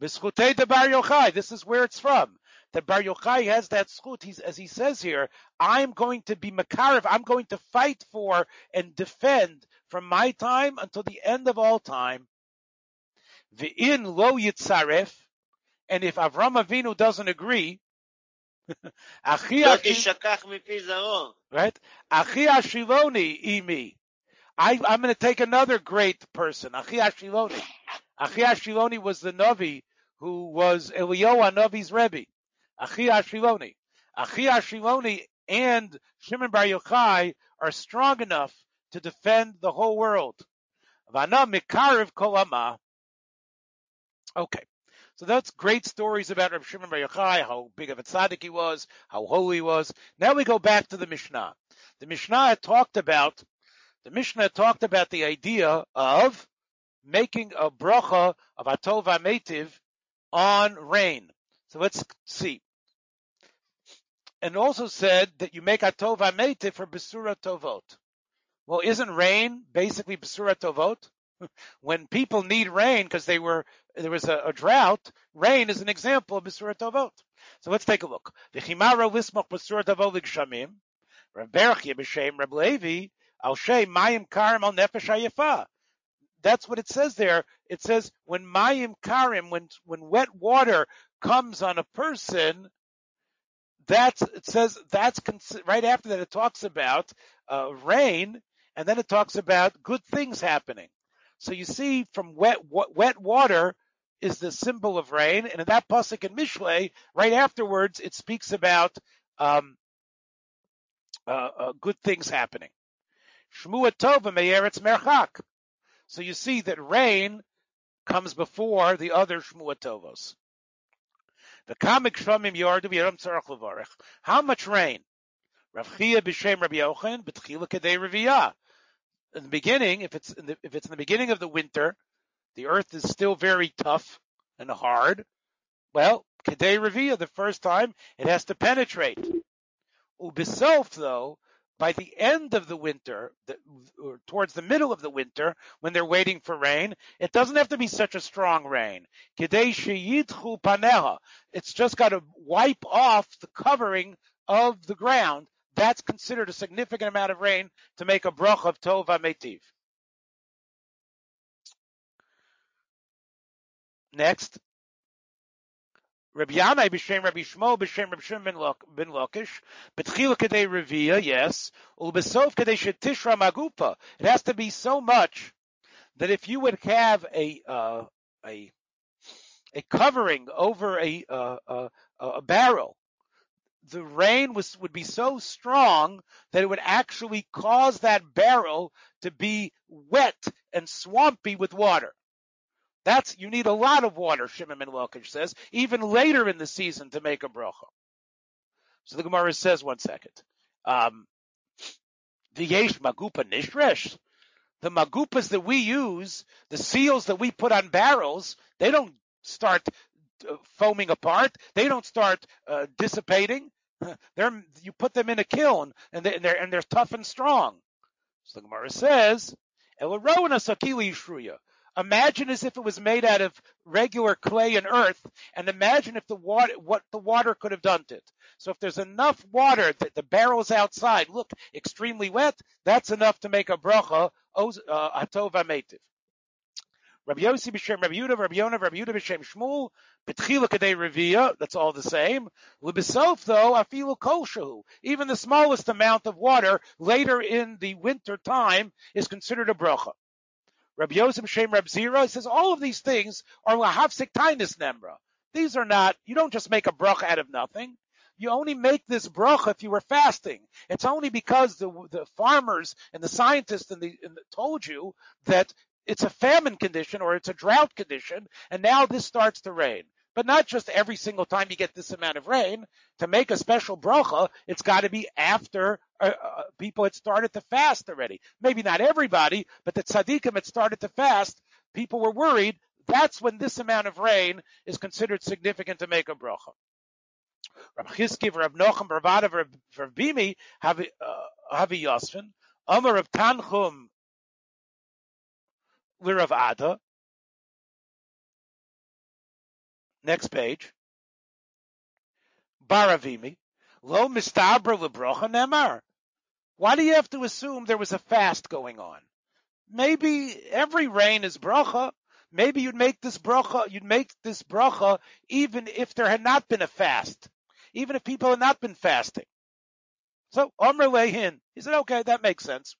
Bishutei de Bar Yochai, this is where it's from that Bar Yochai has that schut. He's, as he says here, I'm going to be Makariv. I'm going to fight for and defend from my time until the end of all time. The in lo yitzaref. And if Avram Avinu doesn't agree, right? Achi Ashiloni imi. I, am going to take another great person, Achi Ashiloni. Achi Ashiloni was the Navi who was Eliyahu Navi's Rebbe. Achi Ashiloni. Achi Ashiloni and Shimon Bar Yochai are strong enough to defend the whole world. Vana Mikarev Kolama. Okay. So that's great stories about Rav Shimon Bar Yochai, how big of a tzaddik he was, how holy he was. Now we go back to the Mishnah. The Mishnah talked about the Mishnah talked about the idea of making a bracha of atov metiv on rain. So let's see. And also said that you make atov meite for besura tovot. Well, isn't rain basically besura tovot? when people need rain because they were there was a, a drought, rain is an example of besura tovot. So let's take a look. V'chimaro lismoch besura tovot l'gshamim. Rav Berachia b'shem Reb Levi al shem mayim karim al nefesh. That's what it says there. It says when mayim karim, when when wet water comes on a person, that's it says that's right after that it talks about uh, rain, and then it talks about good things happening. So you see, from wet wet water is the symbol of rain, and in that pasuk in Mishlei, right afterwards, it speaks about um, uh, uh, good things happening. Me'eretz merchak. So you see that rain comes before the other shmua tovos. The kamik shlamim yardu tzarach levarech. How much rain? Rav Chia b'shem Rabbi Yochanan b'tchila. In the beginning, if it's in the, if it's in the beginning of the winter, the earth is still very tough and hard. Well, kedei reviyah, the first time, it has to penetrate. Ubisof, though, by the end of the winter, the, or towards the middle of the winter, when they're waiting for rain, it doesn't have to be such a strong rain. It's just got to wipe off the covering of the ground. That's considered a significant amount of rain to make a brach of tova metiv. Next, Rabbi Yanai b'shem Rabbi Shmuel b'shem Rabbi Shimon ben Lok- ben Lakish b'tchila kedei revia, yes, kedei shetishra magupa. It has to be so much that if you would have a uh, a a covering over a uh, uh, a barrel, the rain was would be so strong that it would actually cause that barrel to be wet and swampy with water. That's you need a lot of water, Shimon ben Lakish says, even later in the season to make a bracha. So the Gemara says, one second. Um, the yesh magupa nishresh. The magupas that we use, the seals that we put on barrels, they don't start uh, foaming apart. They don't start uh, dissipating. They're you put them in a kiln and, they, they're and they're tough and strong. So the Gemara says, "Elarona sakili shruya." Imagine as if it was made out of regular clay and earth, and imagine if the water, what the water could have done to it. So if there's enough water that the barrels outside look extremely wet, that's enough to make a bracha oz- uh, atova metiv. Rabbi Yossi b'shem Rabbi Yehuda, Rabbi Yonah, Rabbi Yehuda b'shem Shmuel, B'tchila kadei revia, that's all the same. L'bisof though, afilu koshu, even the smallest amount of water later in the winter time is considered a bracha. Rabbi Yosef Shem Reb Zira says all of these things are lahafsik tainis nemra. These are not, you don't just make a bracha out of nothing. you only make this bracha if you were fasting. It's only because the the farmers and the scientists and the, and the told you that it's a famine condition or it's a drought condition, and now this starts to rain. But not just every single time you get this amount of rain. To make a special bracha, it's got to be after uh, uh, people had started to fast already. Maybe not everybody, but the tzaddikim had started to fast. People were worried. That's when this amount of rain is considered significant to make a bracha. Rab Chizki, Rab Nochem, Rab Ada, Rab Bimi, Havi Yosfin, Omer of Tanchum, Lirav Ada. Next page. Baravimi. Lo mistabra lebrocha nemar. Why do you have to assume there was a fast going on? Maybe every rain is bracha. Maybe you'd make this bracha, you'd make this bracha even if there had not been a fast, even if people had not been fasting. So Omer Lehin, he said, okay, that makes sense.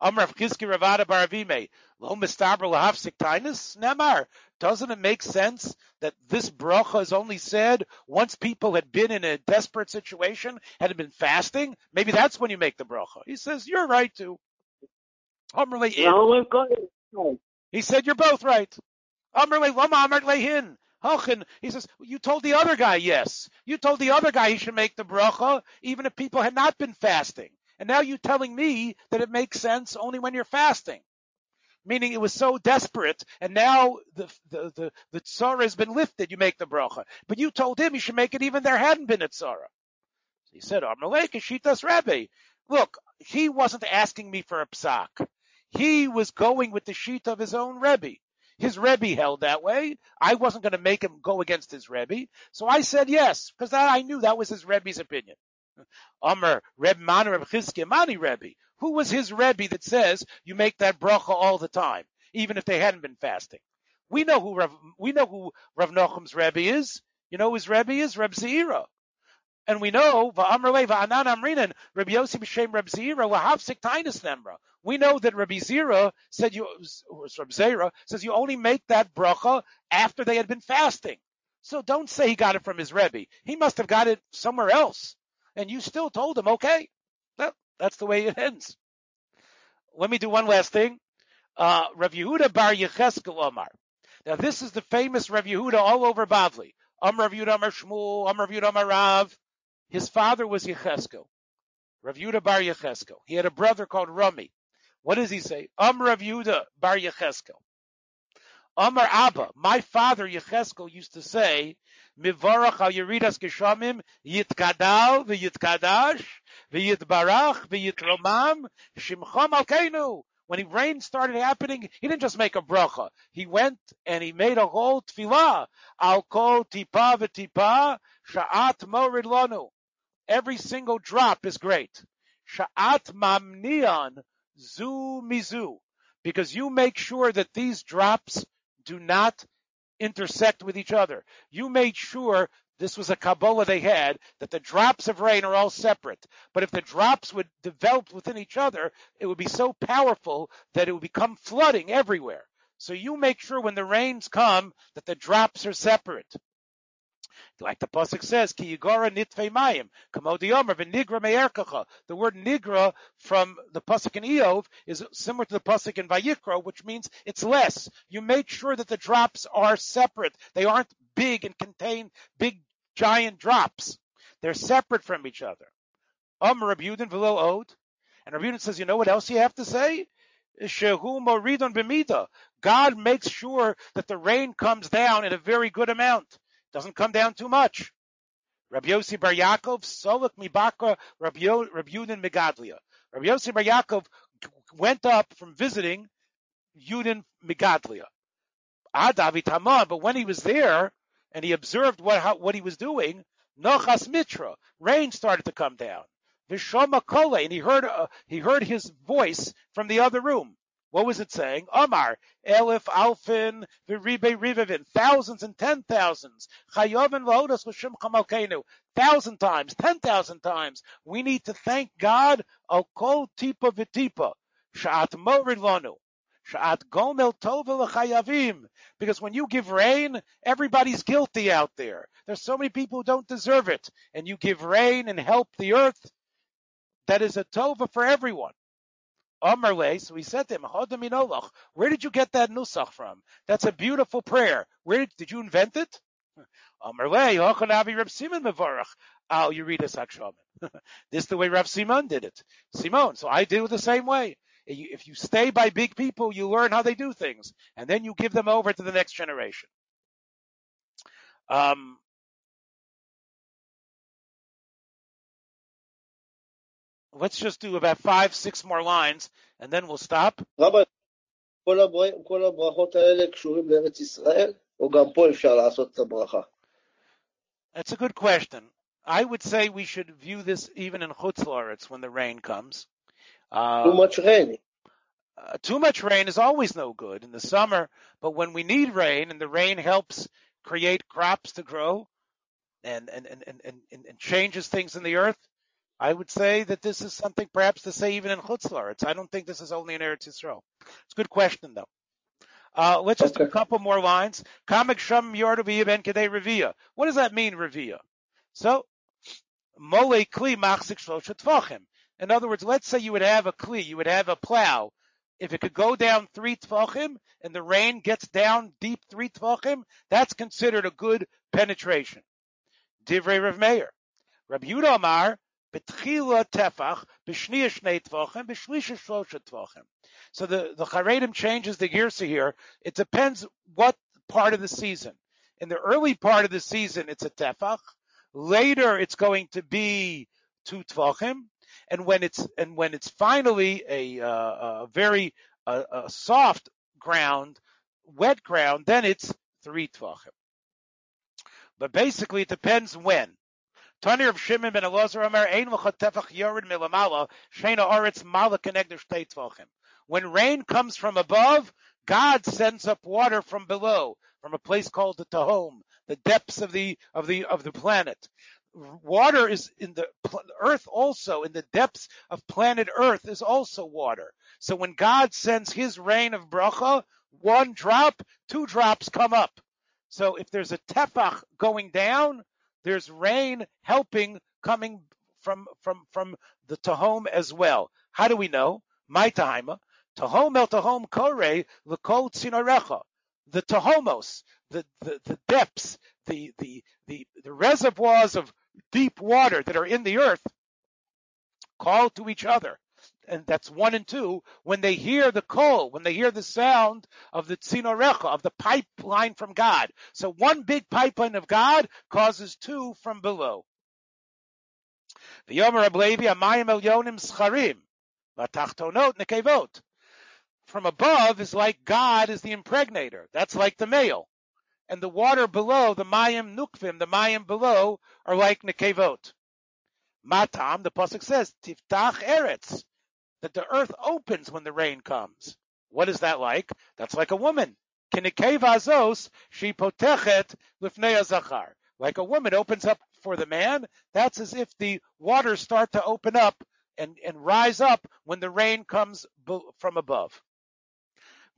Amr Kiski Ravada Baravime, Lo Mistabra Lahafsik Tainus, Nemar. Doesn't it make sense that this bracha is only said once people had been in a desperate situation, had been fasting? Maybe that's when you make the bracha. He says, you're right too. He said, you're both right. Amr Lama Amr Lehin. He says, you told the other guy yes. You told the other guy he should make the bracha even if people had not been fasting. And now you're telling me that it makes sense only when you're fasting. Meaning it was so desperate, and now the the the, the tzara has been lifted. You make the bracha, but you told him you should make it even there hadn't been a tzara. So he said, "Amalek Shitas Rabbi." Look, he wasn't asking me for a psak. He was going with the sheet of his own Rebbe. His Rebbe held that way. I wasn't going to make him go against his Rebbe. So I said yes, because I knew that was his Rebbe's opinion. Amr Reb Man Reb Mani Rebbe. Who was his Rebbe that says you make that bracha all the time, even if they hadn't been fasting? We know who Rav, we know who Rav Nochum's Rebbe is. You know who his Rebbe is? Reb Zira. And we know Reb B'Shem Reb Nemra. We know that Rabbi Zira said you, or Reb Zera says you only make that bracha after they had been fasting. So don't say he got it from his Rebbe. He must have got it somewhere else and you still told him, okay, well, that's the way it ends. Let me do one last thing. Uh, Rav Yehuda Bar Yecheskel Omar. Now this is the famous Rav Yehuda all over Bavli. Am Rav Yehuda Amar Shmuel, Am Rav Yehuda Amar Rav. His father was Yecheskel. Rav Yehuda Bar Yecheskel. He had a brother called Rami. What does he say? Am Rav Yehuda Bar Yecheskel. Amar Abba, my father Yecheskel used to say, Mivarach al Yeridas Geshamim, Yitkadal, V'yitkadash, V'yitbarach, V'yitromam, Shimcham Alkeinu. When the rain started happening, he didn't just make a bracha. He went and he made a whole tefillah. Al kol tipa v'tipa, sha'at morid lanu. Every single drop is great. Sha'at mamnian zu mizu. Because you make sure that these drops do not intersect with each other. You made sure this was a Kabbalah they had, that the drops of rain are all separate. But if the drops would develop within each other, it would be so powerful that it would become flooding everywhere. So you make sure when the rains come that the drops are separate. Like the pasuk says, "Ki yigora nitfei mayim kamodi omer v'nigra me'erkacha." The word nigra from the pasuk in Iyov is similar to the pasuk in Vayikra, which means it's less. You make sure that the drops are separate; they aren't big and contain big giant drops. They're separate from each other. Um Rabudin v'lo od, and Rabudin says, "You know what else you have to say?" Shehu moridon b'mida. God makes sure that the rain comes down in a very good amount. Doesn't come down too much. Rabbi Yossi Bar Yaakov, Solok Mibaka, Rabbi Yudin Megadlia. Rabbi Yossi Bar Yaakov went up from visiting Yudin Megadlia. Adavi Tamam, but when he was there and he observed what, how, what he was doing, Nochas Mitra, rain started to come down. Vishoma Kole, and he heard, uh, he heard his voice from the other room. What was it saying? Omar, Elif, Alfin, Viribe, Rivivin, thousands and ten thousands. Chayovin, Lodas, Lashim, Chamalkenu, thousand times, ten thousand times. We need to thank God, Al Kol Tipa Vitipa, Sha'at Morid Lanu. Because when you give rain, everybody's guilty out there. There's so many people who don't deserve it. And you give rain and help the earth. That is a tova for everyone. So he said to him, where did you get that nusach from? That's a beautiful prayer. Where did, did you invent it? Hakshaman. this is the way Rav Simon did it. Simon. So I do the same way. If you stay by big people, you learn how they do things, and then you give them over to the next generation. Um, let's just do about five, six more lines, and then we'll stop. That's a good question. I would say we should view this even in Chutz La'aretz when the rain comes. Uh, too much rain. Uh, too much rain is always no good in the summer, but when we need rain and the rain helps create crops to grow and, and, and, and, and, and changes things in the earth, I would say that this is something perhaps to say even in Chutz La'aretz. I don't think this is only in Eretz Yisrael. It's a good question though. Uh, let's just do a couple more lines. Kamek Sham Yordaviya Ben Revia. What does that mean, Revia? So, Mole Kli Machzik Shlosha In other words, let's say you would have a Kli, you would have a plow. If it could go down three Tvachim and the rain gets down deep three Tvachim, that's considered a good penetration. Divrei Rav Meir. Rabbi Yehuda Amar, Betchila Tefach, B'shniya Shnei Tvachim, B'shlisha Shlosha Tvachim. So the, the Charedim changes the Girsa here. It depends what part of the season. In the early part of the season, it's a Tefach. Later, it's going to be two Tvachim. And when it's, and when it's finally a, uh, a very, a soft ground, wet ground, then it's three Tvachim. But basically, it depends when. Tani of Shimon ben Elazar Ein yored milamala, tvachim. When rain comes from above, God sends up water from below, from a place called the Tahom, the depths of the of the of the planet. Water is in the earth also, in the depths of planet Earth is also water. So when God sends His rain of bracha, one drop, two drops come up. So if there's a tefach going down, there's rain helping coming from from from the Tahom as well. How do we know? My tahima. Tahom el tahom kore l'kol tzinorecha. The tahomos, the, the, the depths, the, the, the, the reservoirs of deep water that are in the earth call to each other. And that's one and two. When they hear the call, when they hear the sound of the tzinorecha, of the pipeline from God. So one big pipeline of God causes two from below. The Yomer Ablevi Amayim Elyonim Scharim. Latachtonot Nekevot. From above is like God is the impregnator. That's like the male. And the water below, the Mayim Nukvim, the Mayim below, are like Nekevot. Matam, the Pasuk says, Tiftach Eretz, that the earth opens when the rain comes. What is that like? That's like a woman. She potechet lifnei zachar. Like a woman opens up for the man, that's as if the waters start to open up and, and rise up when the rain comes from above.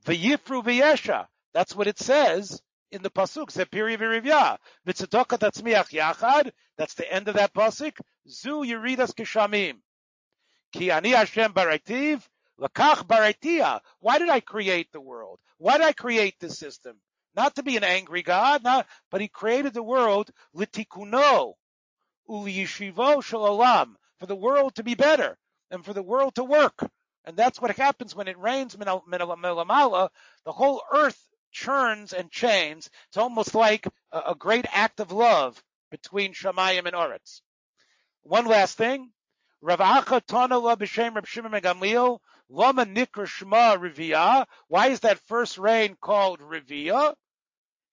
V'yifru v'yesha. That's what it says in the pasuk. Zepiri v'rivya. V'tzedoka tatzmiach yachad. That's the end of that pasuk. Zu yiridas kishamim. Ki ani Hashem barativ. Lakach baraitia. Why did I create the world? Why did I create this system? Not to be an angry God, not, but He created the world litikuno uliyishivo shalalam for the world to be better and for the world to work. And that's what happens when it rains milamala. The whole earth churns and chains. It's almost like a, a great act of love between Shemayim and Oretz. One last thing. Rav Acha Tanala b'shem Rav Shimon Lama Nikra Shema Rivia. Why is that first rain called Rivia?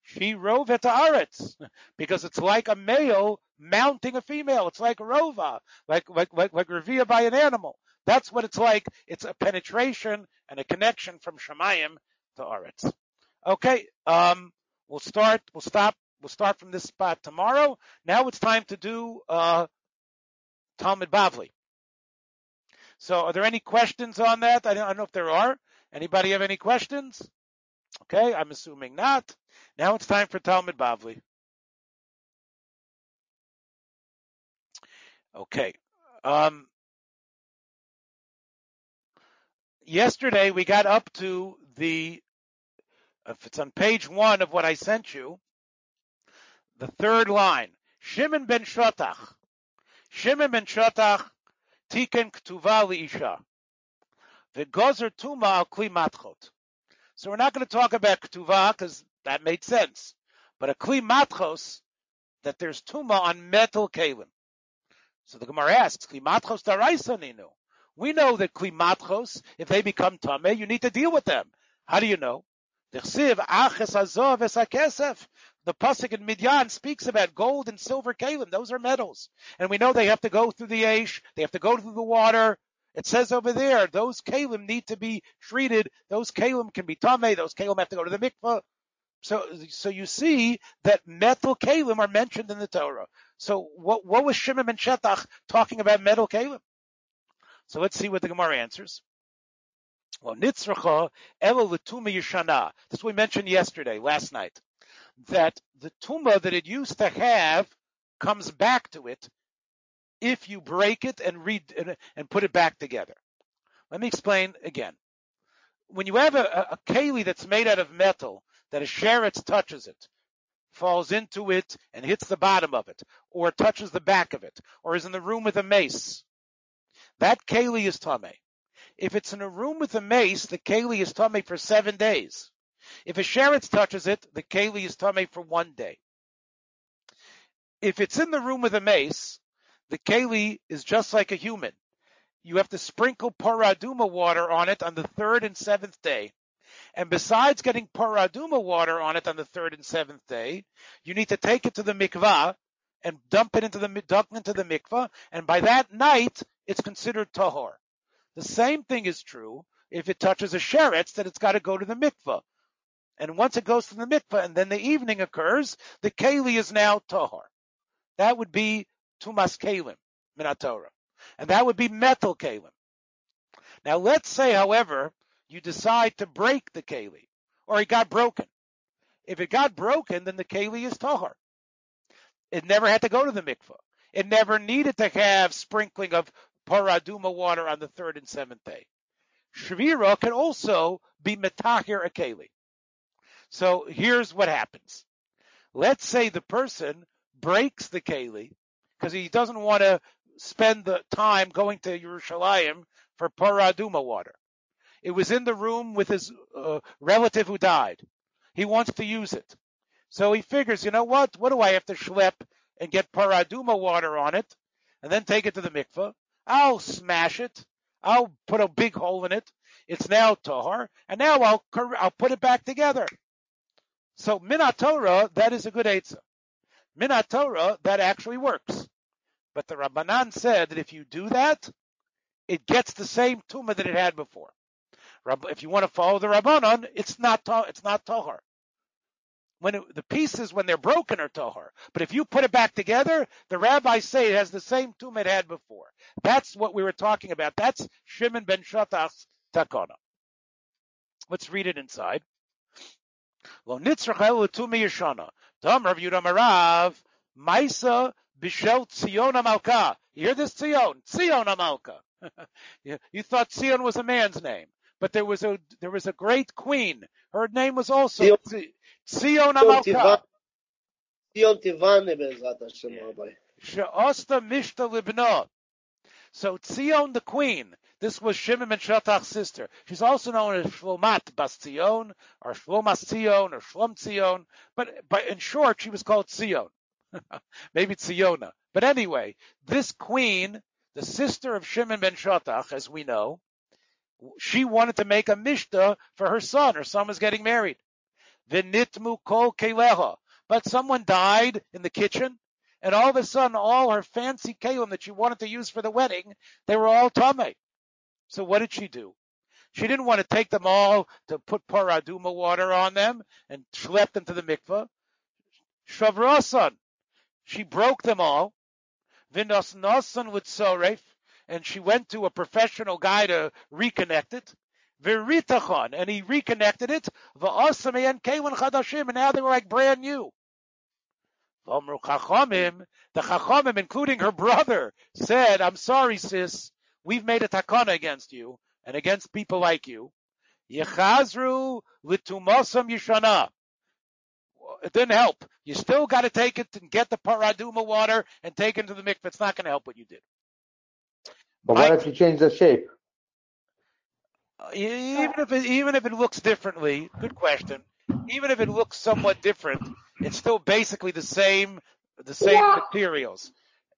She rove et haaretz because it's like a male mounting a female. It's like rova, like like like like Rivia by an animal. That's what it's like. It's a penetration and a connection from Shemayim to Aretz. Okay, um, we'll start. We'll stop. We'll start from this spot tomorrow. Now it's time to do uh, Talmud Bavli. So, are there any questions on that? I don't, I don't know if there are. Anybody have any questions? Okay, I'm assuming not. Now it's time for Talmud Bavli. Okay. Um, yesterday we got up to the, if it's on page one of what I sent you, the third line. Shimon ben Shotach. Shimon ben Shotach tiken ktuva liisha. V'gozer tuma al kli matchot. So we're not going to talk about ktuva because that made sense. But a kli matchos, that there's tuma on metal kalim. So the Gemara asks, kli matchos daraisa ninu. We know that kli matchos, if they become tame, you need to deal with them. How do you know? The pasuk in Midyan speaks about gold and silver kalim. Those are metals, and we know they have to go through the ash. They have to go through the water. It says over there those kalim need to be treated. Those kalim can be tame. Those kalim have to go to the mikvah. So, so you see that metal kalim are mentioned in the Torah. So, what what was Shimon and Shetach talking about metal kalim? So let's see what the Gemara answers. Well, nitzracha elo l'tuma yishana. This we mentioned yesterday, last night, that the tuma that it used to have comes back to it if you break it and read and, and put it back together. Let me explain again. When you have a, a keli that's made out of metal, that a sheretz touches it, falls into it and hits the bottom of it, or touches the back of it, or is in the room with a mace, that keli is tame. If it's in a room with a mace, the keli is tame for seven days. If a sheretz touches it, the keli is tame for one day. If it's in the room with a mace, the keli is just like a human. You have to sprinkle paraduma water on it on the third and seventh day. And besides getting paraduma water on it on the third and seventh day, you need to take it to the mikvah and dump it into the dump into the mikvah, and by that night it's considered tahor. The same thing is true if it touches a sheretz that it's got to go to the mikvah. And once it goes to the mikvah and then the evening occurs, the keli is now tahor. That would be tumas kalim minatorah. And that would be metal kalim. Now let's say, however, you decide to break the keli, or it got broken. If it got broken, then the keli is tahor. It never had to go to the mikvah. It never needed to have sprinkling of paraduma water on the third and seventh day. Shvira can also be metahir a keli. So here's what happens. Let's say the person breaks the keli because he doesn't want to spend the time going to Yerushalayim for paraduma water. It was in the room with his uh, relative who died. He wants to use it. So he figures, you know what? What do I have to schlep and get paraduma water on it and then take it to the mikveh? I'll smash it. I'll put a big hole in it. It's now tahar, and now I'll I'll put it back together. So minat Torah, that is a good eitzah. Minat Torah, that actually works. But the Rabbanan said that if you do that, it gets the same tumah that it had before. If you want to follow the Rabbanan, it's not it's not tahar when it, the pieces when they're broken are tohar. But if you put it back together, the rabbis say it has the same tum it had before. That's what we were talking about. That's Shimon ben Shatach's takana. Let's read it inside. Lo nitzrach el tumi yeshana. Dam Rav Yudah Marav Maisa bishel Tzion Malka. You hear this Tzion? Tzion Malka. you thought Tzion was a man's name, but there was a there was a great queen. Her name was also Tzion Amalka. Tzion Tivane Be'ezrat Hashem. She'osta Mishta Libna. So Tzion the queen, this was Shimon ben Shatach's sister. She's also known as Shlomat Bas Tzion, or Shlomas Tzion, or Shlom Tzion, but, but in short, she was called Tzion. Maybe Tziona. But anyway, this queen, the sister of Shimon ben Shatach, as we know, she wanted to make a mishta for her son. Her son was getting married. Vinitmu kol keleha. But someone died in the kitchen, and all of a sudden, all her fancy kalim that she wanted to use for the wedding, they were all tame. So what did she do? She didn't want to take them all to put paraduma water on them and schlep them to the mikveh. Shavrasan. She broke them all. Vinos nasan with soref, and she went to a professional guy to reconnect it. Viritachon, and he reconnected it. Va'asame and Kalim Chadashim, and now they were like brand new. The Chachamim, including her brother, said, I'm sorry, sis, we've made a takana against you, and against people like you. Yechazru litumasam yishana. It didn't help. You still got to take it and get the paraduma water and take it to the mikveh. It's not going to help what you did. But what I- if you change the shape? Uh, even if it, even if it looks differently, good question. Even if it looks somewhat different, it's still basically the same the same materials.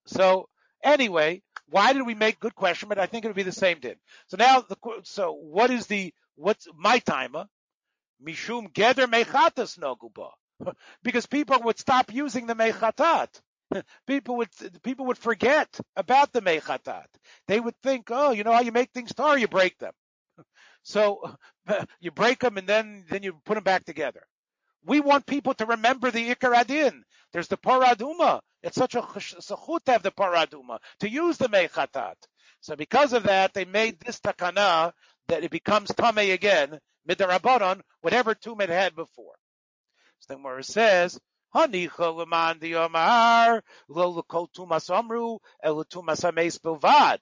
So anyway, why did we make good question? But I think it would be the same did. So now the so what is the what's mai ta'ama? Mishum geder mechatas noguba. Because people would stop using the mechatat. People would people would forget about the mechatat. They would think, oh, you know how you make things tar, you break them. So you break them and then then you put them back together. We want people to remember the Ikar Adin. There's the Paraduma. It's such a zechut to have the Paraduma, to use the Mechatat. So because of that, they made this takana that it becomes Tame again, Midarabanon, whatever tuma it had before. So then where it says, Hanicha leman di omar, lo lekol tumas amru, el tumas ames bilvad.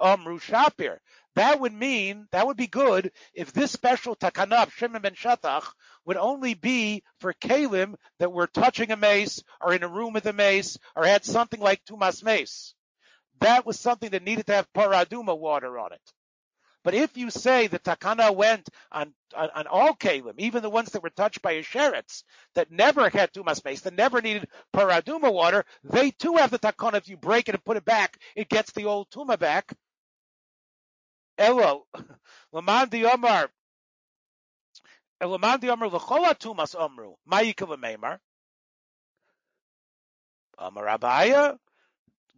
Um, Amru shapir. That would mean, that would be good if this special takana of Shimon ben Shatach would only be for kalim that were touching a meis or in a room with a meis or had something like tumas meis. That was something that needed to have paraduma water on it. But if you say the takana went on, on, on all kalim, even the ones that were touched by a sheretz, that never had tumas meis, that never needed paraduma water, they too have the takana. If you break it and put it back, it gets the old tuma back. Elo, Laman di Omar, eh, Laman di Omar tumas omru, ma'ika v'meimar. Amar Abaye,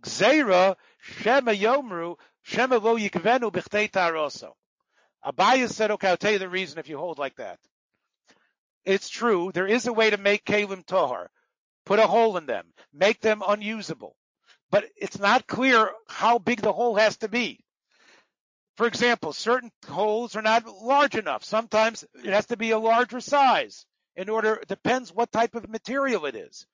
Gzeira, Shema Yomru, Shema lo yikvenu b'chtei taroso. Abaye said, okay, I'll tell you the reason if you hold like that. It's true, there is a way to make kalim tohar. Put a hole in them. Make them unusable. But it's not clear how big the hole has to be. For example, certain holes are not large enough. Sometimes it has to be a larger size in order, depends what type of material it is.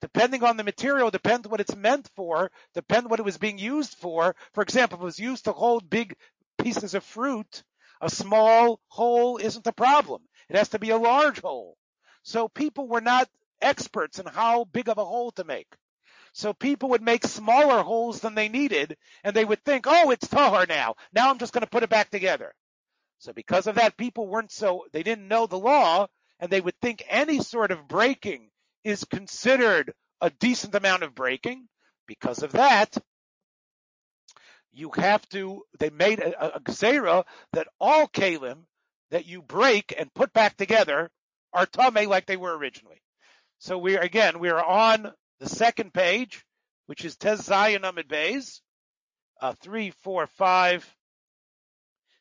Depending on the material, depends what it's meant for, depend what it was being used for. For example, if it was used to hold big pieces of fruit, a small hole isn't a problem. It has to be a large hole. So people were not experts in how big of a hole to make. So people would make smaller holes than they needed, and they would think, oh, it's tahar now. Now I'm just going to put it back together. So because of that, people weren't so, they didn't know the law, and they would think any sort of breaking is considered a decent amount of breaking. Because of that, you have to, they made a, a gzera that all kalim that you break and put back together are tame like they were originally. So we are, again, we are on the second page, which is Tes Zayin Amud Beis, uh, 3, 4, 5,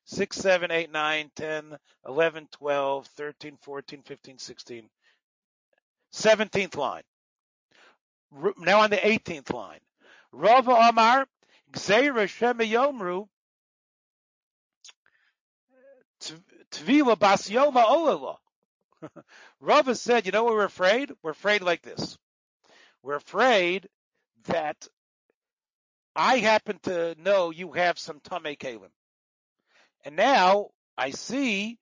6, 7, 8, 9, 10, 11, 12, 13, 14, 15, 16, 17th line. Now on the 18th line. Rava Amar, Gzeira Shema Yomru, Tvila Bas Yoma Olala. Rava said, you know what we're afraid? We're afraid like this. We're afraid that I happen to know you have some Tame Kalim. And now I see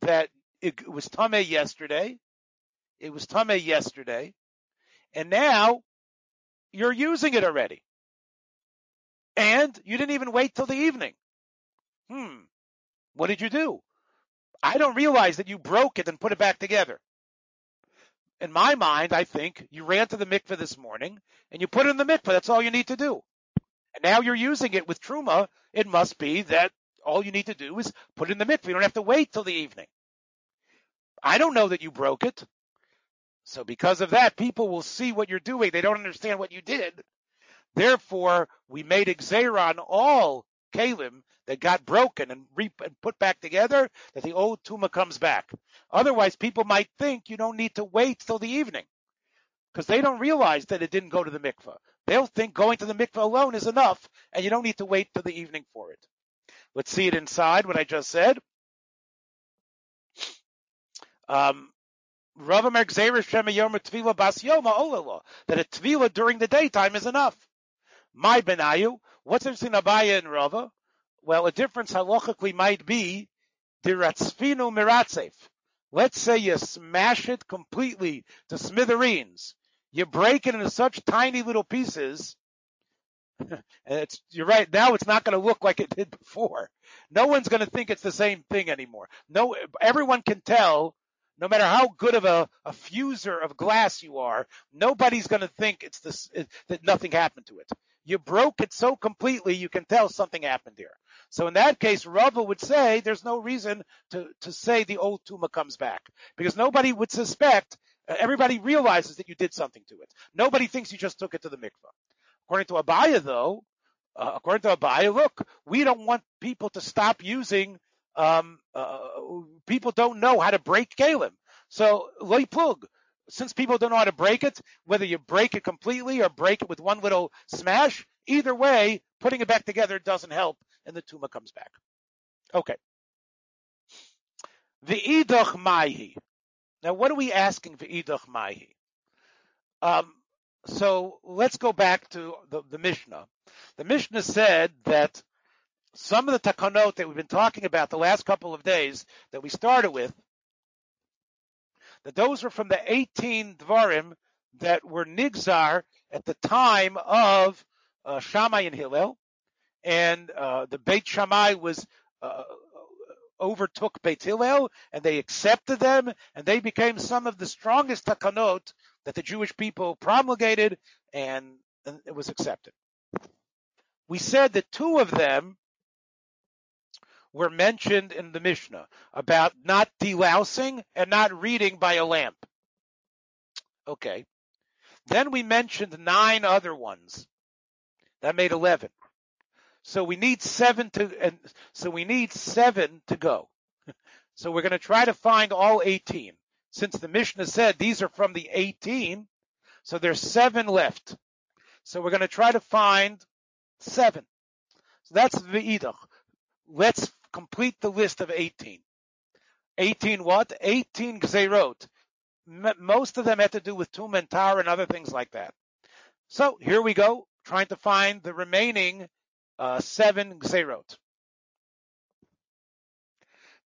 that it was Tame yesterday. It was Tame yesterday. And now you're using it already. And you didn't even wait till the evening. Hmm. What did you do? I don't realize that you broke it and put it back together. In my mind, I think you ran to the mikveh this morning and you put it in the mikveh. That's all you need to do. And now you're using it with truma. It must be that all you need to do is put it in the mikveh. You don't have to wait till the evening. I don't know that you broke it. So because of that, people will see what you're doing. They don't understand what you did. Therefore, we made on all kalim that got broken and, re- and put back together, that the old tuma comes back. Otherwise, people might think you don't need to wait till the evening because they don't realize that it didn't go to the mikveh. They'll think going to the mikveh alone is enough, and you don't need to wait till the evening for it. Let's see it inside. What I just said. Um, that a Tvila during the daytime is enough. My Benayu, what's the difference Abaye and Rava? Well, a difference halachically might be Diratzfinu Miratzef. Let's say you smash it completely to smithereens. You break it into such tiny little pieces. and it's, you're right. Now it's not going to look like it did before. No one's going to think it's the same thing anymore. No, everyone can tell no matter how good of a, a fuser of glass you are, nobody's going to think it's this, it, that nothing happened to it. You broke it so completely, you can tell something happened here. So in that case, Rava would say there's no reason to, to say the old tuma comes back because nobody would suspect. Uh, everybody realizes that you did something to it. Nobody thinks you just took it to the mikvah. According to Abaye, though, uh, according to Abaye, look, we don't want people to stop using. Um, uh, people don't know how to break kalim. So loiplug, since people don't know how to break it, whether you break it completely or break it with one little smash, either way, putting it back together doesn't help, and the tuma comes back. Okay. The idach maihi. Now, what are we asking for idach maihi? Um, so let's go back to the, the Mishnah. The Mishnah said that some of the takanot that we've been talking about the last couple of days that we started with, that those were from the 18 dvarim that were nigzar at the time of uh, Shammai and Hillel, and uh, the Beit Shammai was uh, overtook Beit Hillel, and they accepted them, and they became some of the strongest takanot that the Jewish people promulgated, and, and it was accepted. We said that two of them were mentioned in the Mishnah about not delousing and not reading by a lamp. Okay. Then we mentioned nine other ones. That made 11. So we need seven to, and so we need seven to go. So we're going to try to find all 18. Since the Mishnah said these are from the 18, so there's seven left. So we're going to try to find seven. So that's Ve'idach. Let's complete the list of 18. 18 what? 18 Gzeirot. Most of them had to do with Tum and Tar and other things like that. So here we go, trying to find the remaining uh, seven The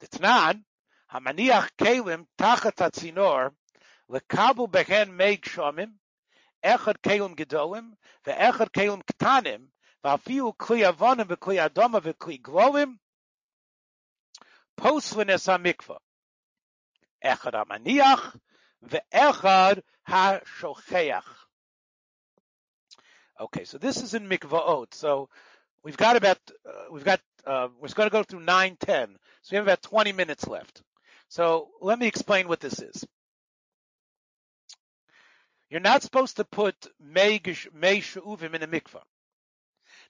Titnan, Hamaniach Kalim Tachat Hatzinor, Lekabel Behen Meig Shomim, Echad Kalim Gedolim, Ve'echad Kalim Ktanim, Va'afiu Kli Avonim Ve'Kli Adoma Ve'Kli Glolim, Poslenes HaMikvah. Echad HaManiach, Ve'echad HaShocheach. Okay, so this is in Mikvaot. So we've got about, uh, we've got, uh, we're going to go through 9, 10. So we have about 20 minutes left. So let me explain what this is. You're not supposed to put Mei She'uvim in a mikvah.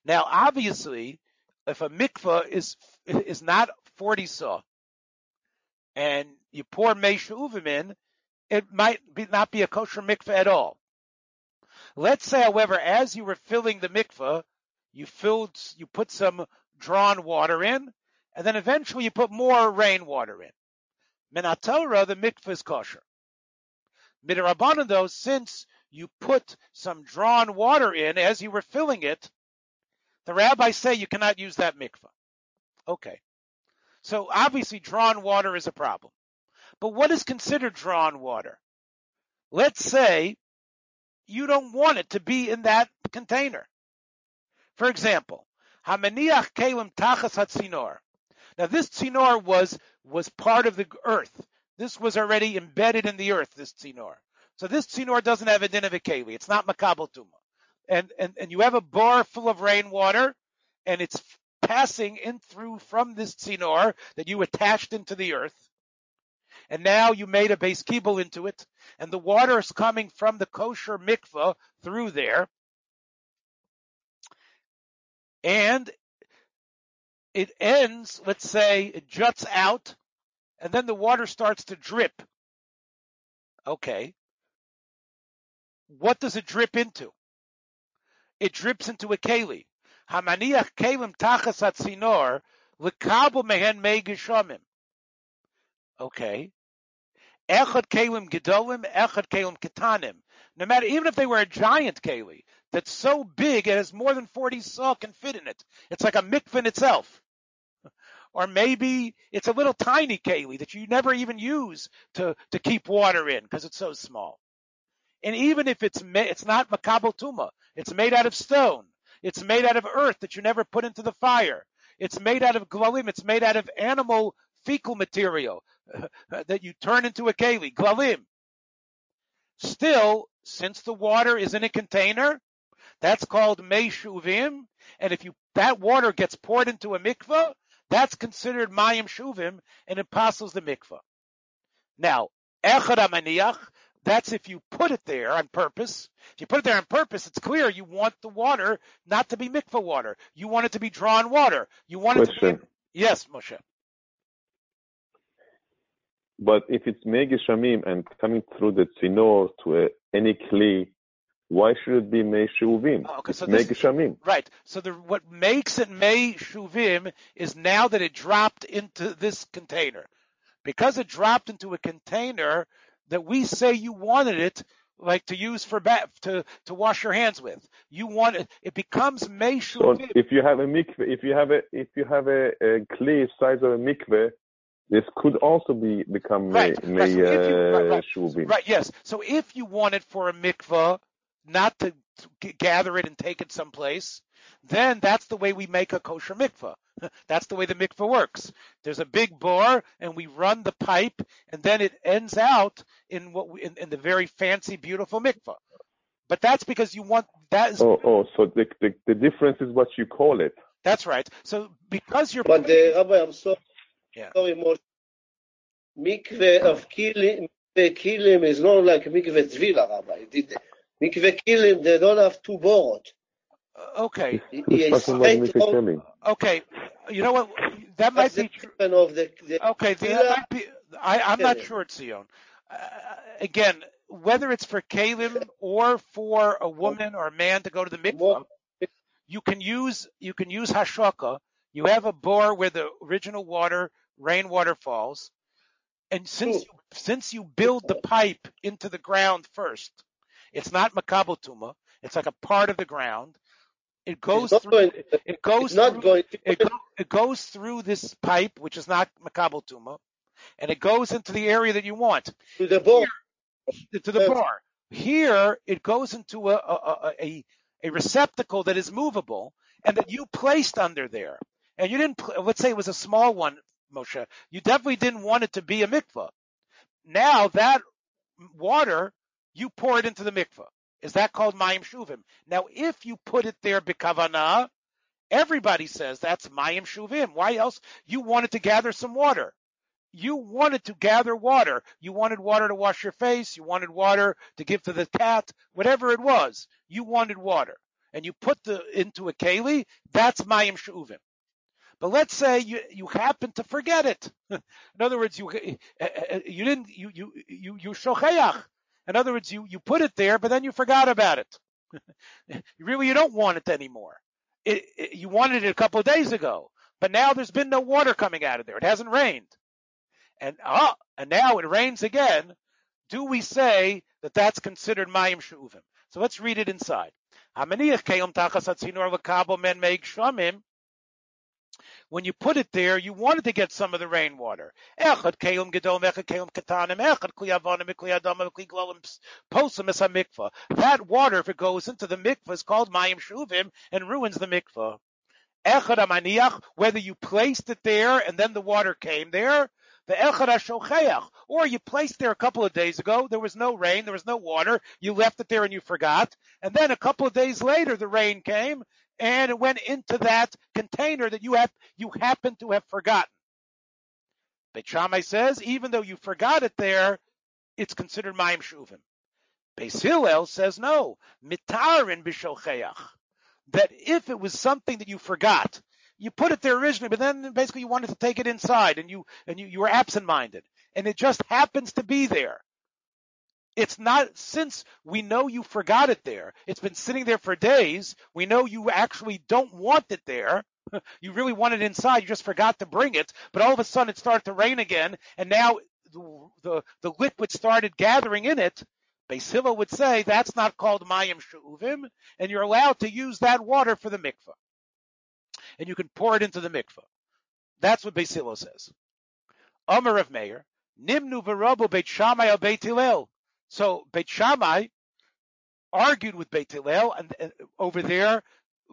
Now, obviously, if a mikvah is, is not 40 se'ah and you pour Mei She'uvim in, it might be, not be a kosher mikvah at all. Let's say, however, as you were filling the mikvah, you filled, you put some drawn water in, and then eventually you put more rainwater in. Minatora, the mikvah is kosher. Midrabanan, though, since you put some drawn water in as you were filling it, the rabbis say you cannot use that mikvah. Okay. So obviously drawn water is a problem. But what is considered drawn water? Let's say you don't want it to be in that container. For example, Hamaniach Kalim Tachas Hatzinor. Now this tzinor was was part of the earth. This was already embedded in the earth. This tzinor. So this tzinor doesn't have a din of a keli. It's not makabel tuma. And and and you have a bar full of rainwater, and it's passing in through from this tzinor that you attached into the earth. And now you made a beis kibbul into it, and the water is coming from the kosher mikvah through there. And it ends, let's say, it juts out, and then the water starts to drip. Okay. What does it drip into? It drips into a keli. Hamaniach kelim tachas atzinor lekabel mehen mei Okay. Echad kelim gedolim, echad kelim ketanim. No matter, even if they were a giant keli that's so big it has more than 40 se'ah can fit in it. It's like a mikvah in itself. Or maybe it's a little tiny keli that you never even use to, to keep water in because it's so small. And even if it's it's not makabel tuma, it's made out of stone. It's made out of earth that you never put into the fire. It's made out of glalim. It's made out of animal fecal material Uh, that you turn into a keli, glalim. Still, since the water is in a container, that's called meishuvim. And if you that water gets poured into a mikvah, that's considered mayim shuvim and it passes the mikvah. Now, echad amaniach, that's if you put it there on purpose. If you put it there on purpose, it's clear you want the water not to be mikvah water. You want it to be drawn water. You want it to be. Yes, Moshe. But if it's Megishamim and coming through the Tzinor to a, any Kli, why should it be Mei Shuvim? Oh, okay, it's so this- Megishamim. Right. So the, what makes it May Shuvim is now that it dropped into this container. Because it dropped into a container that we say you wanted it like to use for bath, to, to wash your hands with. You want it, it becomes May So if you have a mikveh, if you have a if you have a, a Kli size of a mikveh, this could also be become Mei, Right, right. Mei So you- uh, right. Shuvim. Right, yes. So if you want it for a mikvah, not to g- gather it and take it someplace, then that's the way we make a kosher mikvah. That's the way the mikvah works. There's a big bore, and we run the pipe, and then it ends out in what we, in, in the very fancy, beautiful mikvah. But that's because you want that is Oh, oh, so the, the the difference is what you call it. that's right. So because you're But uh, Rabbi, I'm sorry, Yeah. sorry, Moshe. Mikveh of kilim, mikveh kilim is not like mikveh zvila, Rabbi. Did- Mikveh kilim, they don't have two borot. uh, okay, He- Who's he is talking about straight mikveh on- kelim? okay. You know what? That might That's be true. of the, the Okay, that might be. I, I'm not Yeah. sure, Sion. Uh, again, whether it's for Kalim or for a woman or a man to go to the mikvah, you can use you can use hashaka. You have a bore where the original water, rainwater falls, and since you, since you build the pipe into the ground first, it's not makabel tuma. It's like a part of the ground. It goes it's through. going, It goes through going it, go, it goes through this pipe, which is not makabel tuma, and it goes into the area that you want, to the bore. to the bar. Here, it goes into a, a, a, a receptacle that is movable and that you placed under there. And you didn't, let's say it was a small one, Moshe. You definitely didn't want it to be a mikvah. Now that water, you pour it into the mikvah. Is that called mayim shuvim? Now, if you put it there bikavana, everybody says that's mayim shuvim. Why else? You wanted to gather some water. You wanted to gather water. You wanted water to wash your face. You wanted water to give to the cat. Whatever it was, you wanted water, and you put the into a keli. That's mayim shuvim. But let's say you you happen to forget it. In other words, you uh, uh, you didn't you you you you. In other words, you you put it there, but then you forgot about it. really you don't want it anymore. It, it, you wanted it a couple of days ago, but now there's been no water coming out of there. It hasn't rained, and ah, and now it rains again. Do we say that that's considered mayim shuvim? So let's read it inside. Hamaniach keyom tachas atzinor lekabel men meig shamim when you put it there, you wanted to get some of the rainwater. Echad gedom, echad echad mikvah. That water, if it goes into the mikvah, is called mayim shuvim and ruins the mikvah. Echad whether you placed it there and then the water came there, the echad or you placed there a couple of days ago, there was no rain, there was no water, you left it there and you forgot, and then a couple of days later the rain came, and it went into that container that you have you happen to have forgotten. Beit Shammai says, even though you forgot it there, it's considered mayim shuvim. Beis Hillel says no, mitarin b'shocheach. That if it was something that you forgot, you put it there originally, but then basically you wanted to take it inside, and you and you, you were absent-minded, and it just happens to be there. It's not since we know you forgot it there. It's been sitting there for days. We know you actually don't want it there. You really want it inside. You just forgot to bring it, but all of a sudden it started to rain again, and now the, the, the liquid started gathering in it, Beis Hillel would say that's not called mayim she'uvim, and you're allowed to use that water for the mikveh. And you can pour it into the mikveh. That's what Beis Hillel says. Omer of Meir, Nimnu v'robu Beit Shammai Beit Hillel. So Beit Shammai argued with Beit Hillel and, and over there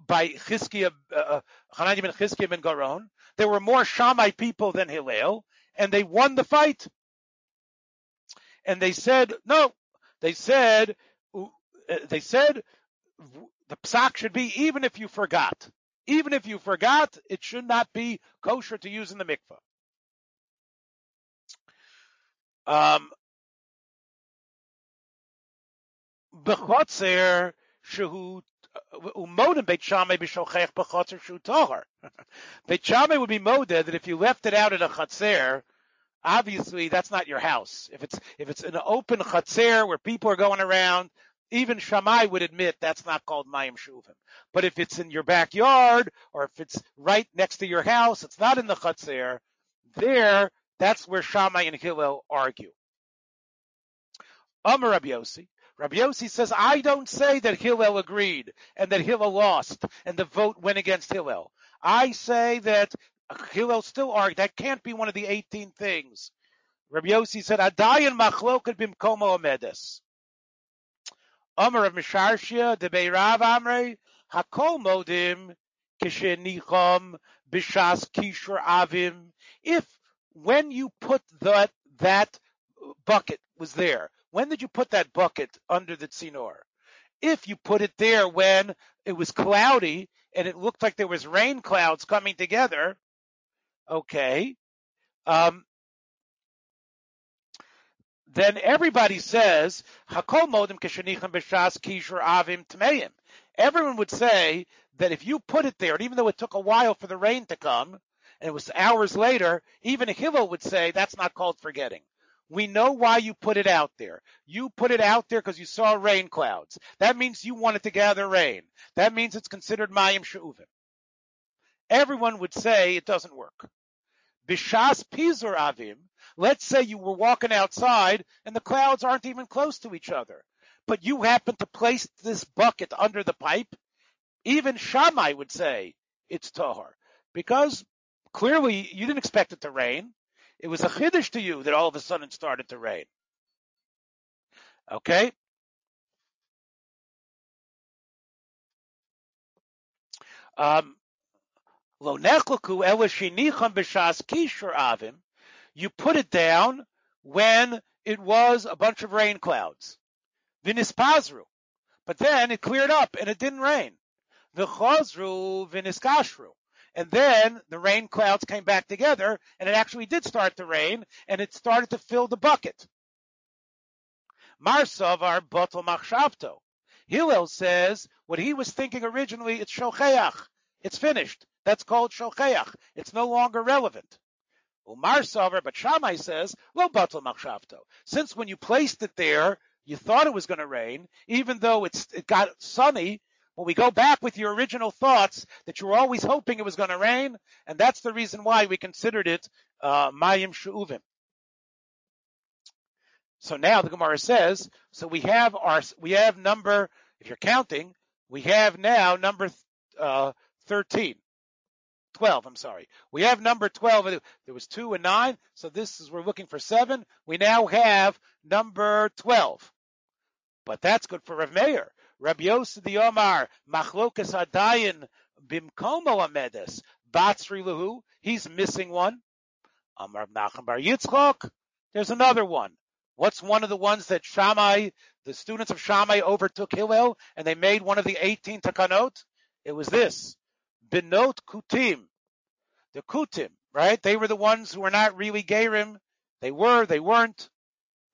by Chizkiah, uh, Hanani ben Chizkiah ben Garon. There were more Shammai people than Hillel, and they won the fight. And they said, no, they said, uh, they said the psak should be even if you forgot. Even if you forgot, it should not be kosher to use in the mikveh. Um, Bechotzer shehu uh, Beit shu tohar. Beit Shammai would be moded that if you left it out in a chatzer, obviously that's not your house. If it's if it's an open chatzer where people are going around, even Shammai would admit that's not called mayim shuvim. But if it's in your backyard or if it's right next to your house, it's not in the chatzer. There, that's where Shammai and Hillel argue. Amar Rabbi Yossi. Rabbi Yossi says, I don't say that Hillel agreed and that Hillel lost and the vote went against Hillel. I say that Hillel still argued that can't be one of the 18 things. Rabbi Yossi said, Adayan machloket bimkomo amedes. Amar of Misharshia, de Beirav Amre, Hakol modim, kishenichom, bishas kishur avim. If, when you put that, that bucket was there, when did you put that bucket under the tzinor? If you put it there when it was cloudy and it looked like there was rain clouds coming together, okay, um, then everybody says hakol modim keshenichem b'shas kishur avim tmeim. Everyone would say that if you put it there, and even though it took a while for the rain to come, and it was hours later, even Hillel would say that's not called forgetting. We know why you put it out there. You put it out there because you saw rain clouds. That means you wanted to gather rain. That means it's considered mayim she'uvim. Everyone would say it doesn't work. Bishas pizur avim. Let's say you were walking outside and the clouds aren't even close to each other, but you happen to place this bucket under the pipe. Even Shammai would say it's tahar because clearly you didn't expect it to rain. It was a chiddush to you that all of a sudden it started to rain. Okay? Um. You put it down when it was a bunch of rain clouds. Vinispazru. But then it cleared up and it didn't rain. V'chozru viniskashru. And then the rain clouds came back together and it actually did start to rain and it started to fill the bucket. Marsavar batal machshavto. Hillel says what he was thinking originally, it's shocheach. It's finished. That's called shocheach. It's no longer relevant. Umar Savar, but Shammai says, lo batal machshavto. Since when you placed it there, you thought it was going to rain, even though it's, it got sunny, when we go back with your original thoughts that you were always hoping it was going to rain, and that's the reason why we considered it uh, mayim she'uvim. So now the Gemara says, so we have our, we have number, if you're counting, we have now number uh, 13. 12, I'm sorry. We have number 12. There was 2 and 9, so this is, we're looking for 7. We now have number 12. But that's good for Rav Meir. Rabbi Yosef the Omar, Machlokas Adayin Bimkomo Amedes, Batsri Lahu, he's missing one. Amar Nachum Bar Yitzchok, there's another one. What's one of the ones that Shammai, the students of Shammai overtook Hillel and they made one of the 18 takanot? It was this. Benot Kutim. The Kutim, right? They were the ones who were not really Gerim. They were, they weren't.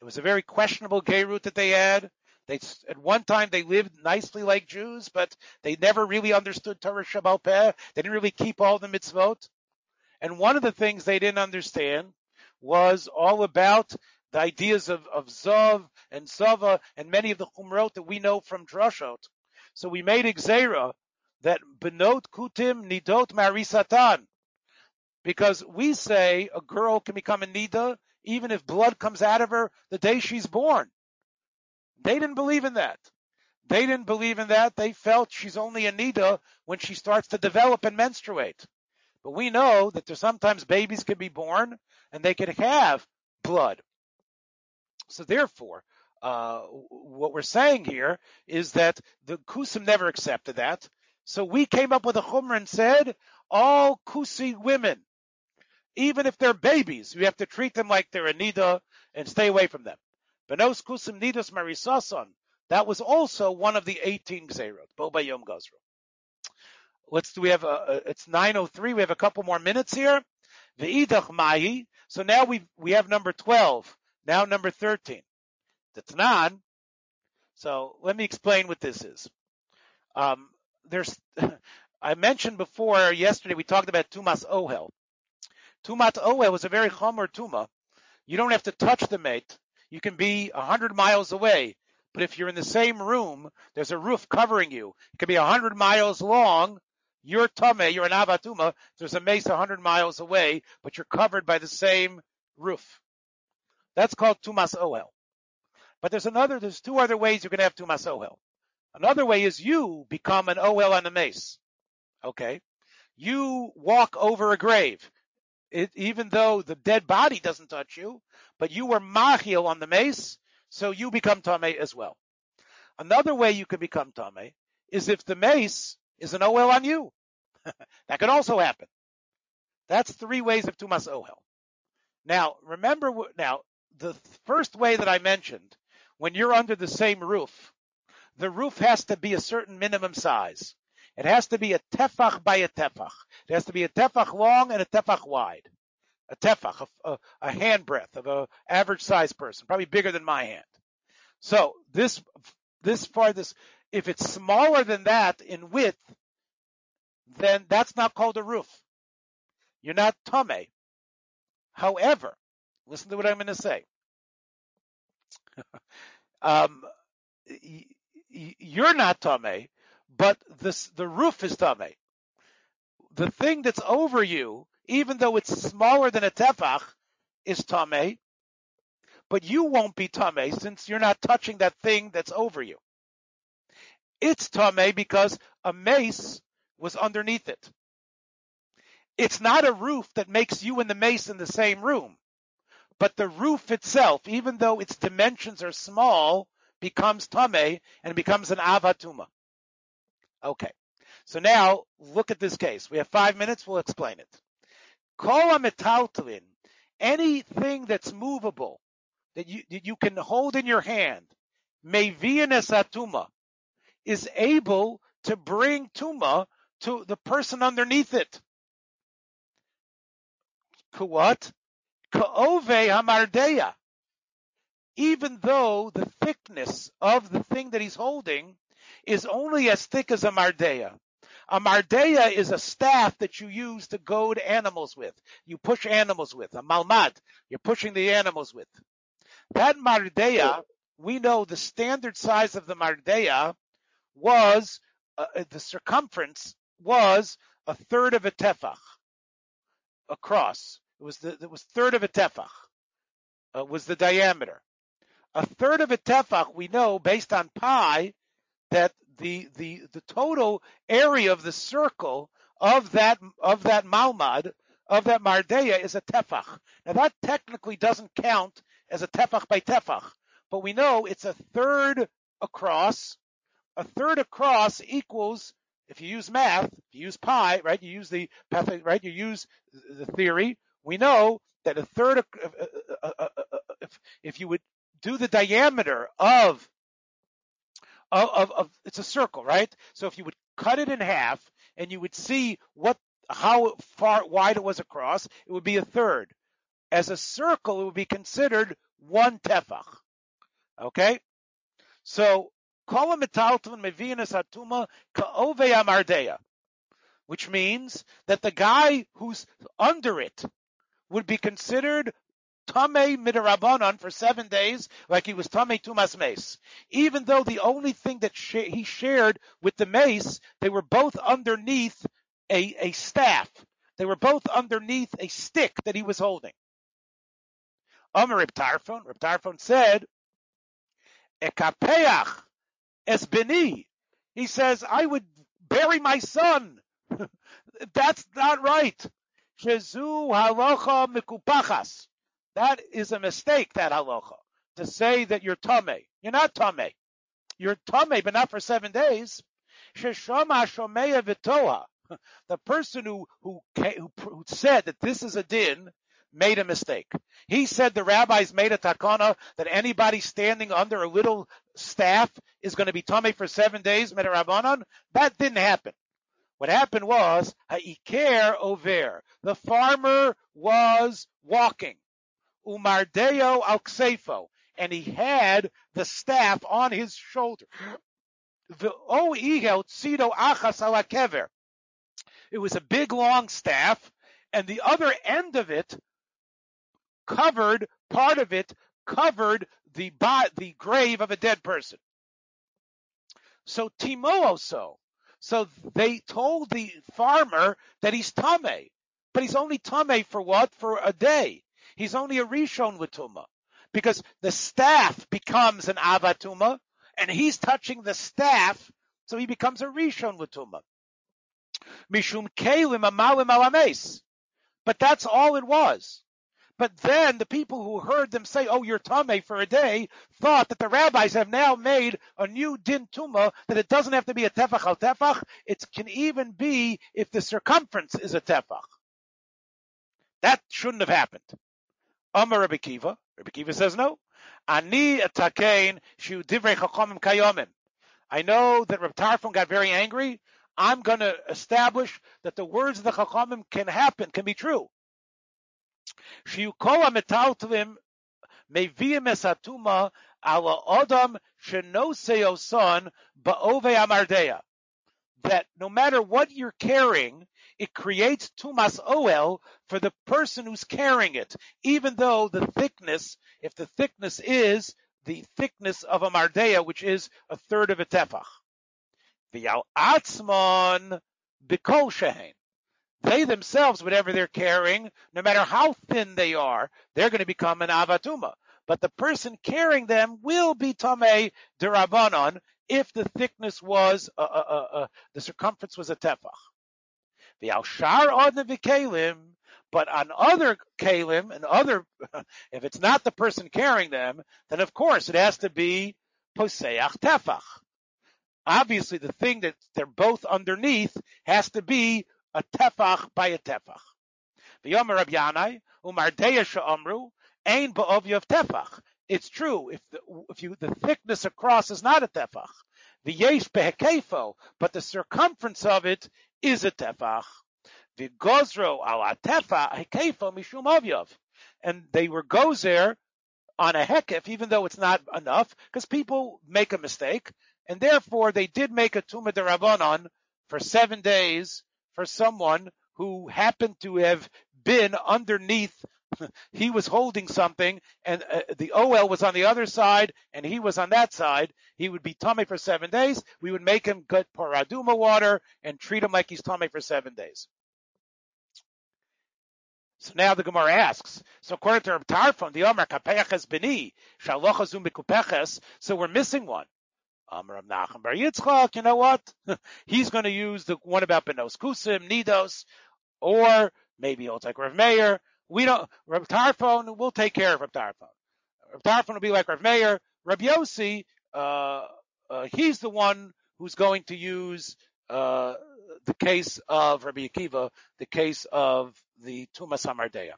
It was a very questionable geirut that they had. They at one time they lived nicely like Jews, but they never really understood Torah Shebaal Peh. They didn't really keep all the mitzvot. And one of the things they didn't understand was all about the ideas of, of and Zava and many of the Chumrot that we know from Drashot. So we made gzera that Benot Kutim Nidot Marisatan. Because we say a girl can become a Nida even if blood comes out of her the day she's born. They didn't believe in that. They didn't believe in that. They felt she's only a nida when she starts to develop and menstruate. But we know that there's sometimes babies can be born and they can have blood. So therefore, uh, what we're saying here is that the Kusim never accepted that. So we came up with a chumrah and said all Kusi women, even if they're babies, we have to treat them like they're a nida and stay away from them. Benos Kusim marisason. That was also one of the 18 gzerot. Bo Yom. Let's do we have a, it's 903. We have a couple more minutes here. The idach mahi. So now we we have number 12. Now number 13. The Tanan. So let me explain what this is. Um, there's, I mentioned before yesterday we talked about Tumas Ohel. Tumas Ohel was a very chomer Tuma. You don't have to touch the mate. You can be a hundred miles away, but if you're in the same room, there's a roof covering you. It can be a hundred miles long. You're Tame, you're an Avatuma. There's a meis a hundred miles away, but you're covered by the same roof. That's called Tumas Ohel. But there's another, there's two other ways you can have Tumas Ohel. Another way is you become an Ohel on the meis. Okay. You walk over a grave. It, even though the dead body doesn't touch you, but you were Mahil on the meis, so you become Tame as well. Another way you can become Tame is if the meis is an Ohel on you. that could also happen. That's three ways of Tumas Ohel. Now, remember, now, the first way that I mentioned, when you're under the same roof, the roof has to be a certain minimum size. It has to be a tefach by a tefach. It has to be a tefach long and a tefach wide. A tefach, a, a, a hand breadth of an average size person, probably bigger than my hand. So this, this far, this, if it's smaller than that in width, then that's not called a roof. You're not tame. However, listen to what I'm going to say. um, you're not tame, but this, the roof is tame. The thing that's over you, even though it's smaller than a tefach, is tame, but you won't be tame since you're not touching that thing that's over you. It's tame because a meis was underneath it. It's not a roof that makes you and the meis in the same room, but the roof itself, even though its dimensions are small, becomes tame and becomes an avatuma. Okay. So now look at this case. We have five minutes. We'll explain it. Kol metaltalin, anything that's movable that you, that you can hold in your hand, mevianes atuma, is able to bring tuma to the person underneath it. What? Ka'ove hamardeya even though the thickness of the thing that he's holding is only as thick as a mardeya. A mardeya is a staff that you use to goad animals with. You push animals with. A malmad, you're pushing the animals with. That mardeya, we know the standard size of the mardeya was, uh, uh, the circumference was a third of a tefach across. It was the, it was third of a tefach. Uh, was the diameter a third of a tefach, we know based on pi that the the the total area of the circle of that of that malmad of that mardeya is a tefach. Now that technically doesn't count as a tefach by tefach, but we know it's a third across. A third across equals if you use math, if you use pi, right? You use the right? You use the theory. We know that a third, if, if you would do the diameter of, of, of, of, it's a circle, right? So if you would cut it in half and you would see what, how far wide it was across, it would be a third. As a circle, it would be considered one tefach. Okay? So, which means that the guy who's under it would be considered Tame midarabanan for seven days, like he was Tame tumas meis. Even though the only thing that he shared with the meis, they were both underneath a, a staff. They were both underneath a stick that he was holding. Omer Reb Tarfon, Reb Tarfon said, Ekapeach es beni. He says, I would bury my son. That's not right. Shezu halacha mikupachas. That is a mistake, that halacha. To say that you're tame. You're not tame. You're tame, but not for seven days. The person who, who, who, said that this is a din made a mistake. He said the rabbis made a takana that anybody standing under a little staff is going to be tamei for seven days. That didn't happen. What happened was, haiker over. The farmer was walking. Umardeo al and he had the staff on his shoulder. The It was a big long staff, and the other end of it covered, part of it covered the, the grave of a dead person. So Timooso, so they told the farmer that he's tame, but he's only tame for what? For a day. He's only a rishon latuma because the staff becomes an avatuma and he's touching the staff, so he becomes a rishon latuma. Mishum kelim amalim alames. But that's all it was. But then the people who heard them say, oh, you're tame for a day, thought that the rabbis have now made a new din tuma that it doesn't have to be a tefach al tefach. It can even be if the circumference is a tefach. That shouldn't have happened. Amar Rabbi Kiva. Rabbi Kiva says no. Ani atakein chachamim kayomim. I know that Reb Tarfon got very angry. I'm going to establish that the words of the chachamim can happen, can be true. Shiu kol ametaltlim meviyim esatuma ala odam shenoseoson ba'ove amardeya. That no matter what you're carrying, it creates tumas oel for the person who's carrying it, even though the thickness, if the thickness is the thickness of a mardea, which is a third of a tefach. V'yal atzmon bikol shehein they themselves, whatever they're carrying, no matter how thin they are, they're going to become an avatuma. But the person carrying them will be tamei derabanan if the thickness was, uh, uh, uh, uh the circumference was a tefach. The alshar odne v'kelim, but on other kalim and other, if it's not the person carrying them, then of course it has to be poseach tefach. Obviously, the thing that they're both underneath has to be a tefach by a tefach. It's true, if the, if you, the thickness across is not a tefach. V'yesh behekefo, but the circumference of it is a tefach. V'gozro ala tefa hekefo mishum ovyav. And they were gozer on a hekef, even though it's not enough, because people make a mistake, and therefore they did make a tuma derabanan for seven days for someone who happened to have been underneath he was holding something and uh, the Ohel was on the other side and he was on that side. He would be tamei for seven days. We would make him get paraduma water and treat him like he's tamei for seven days. So now the Gemara asks, so according to Tarfon, the Omer kapeches bini, shalachazum bikupeches, so we're missing one. Amram Nachum Bar Yitzchak, you know what? He's going to use the one about Benos Kusim, Nidos, or maybe take Rav Meir. We don't, Rav Tarfon, we'll take care of Rav Tarfon. Rav Tarfon will be like Rav Meir. Rav Yossi, uh, uh, he's the one who's going to use, uh, the case of Rabbi Akiva, the case of the Tumas Hamardea.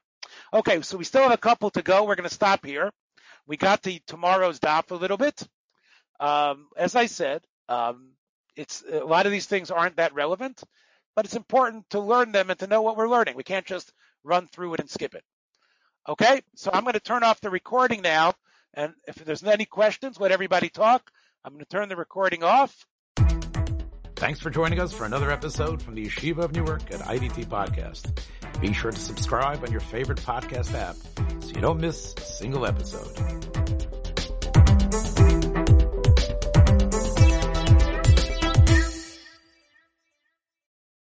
Okay, so we still have a couple to go. We're going to stop here. We got to tomorrow's daf a little bit. Um, as I said, um, it's a lot of these things aren't that relevant, but it's important to learn them and to know what we're learning. We can't just run through it and skip it. Okay, so I'm going to turn off the recording now, and if there's any questions, let everybody talk. I'm going to turn the recording off. Thanks for joining us for another episode from the Yeshiva of Newark at IDT Podcast. Be sure to subscribe on your favorite podcast app so you don't miss a single episode.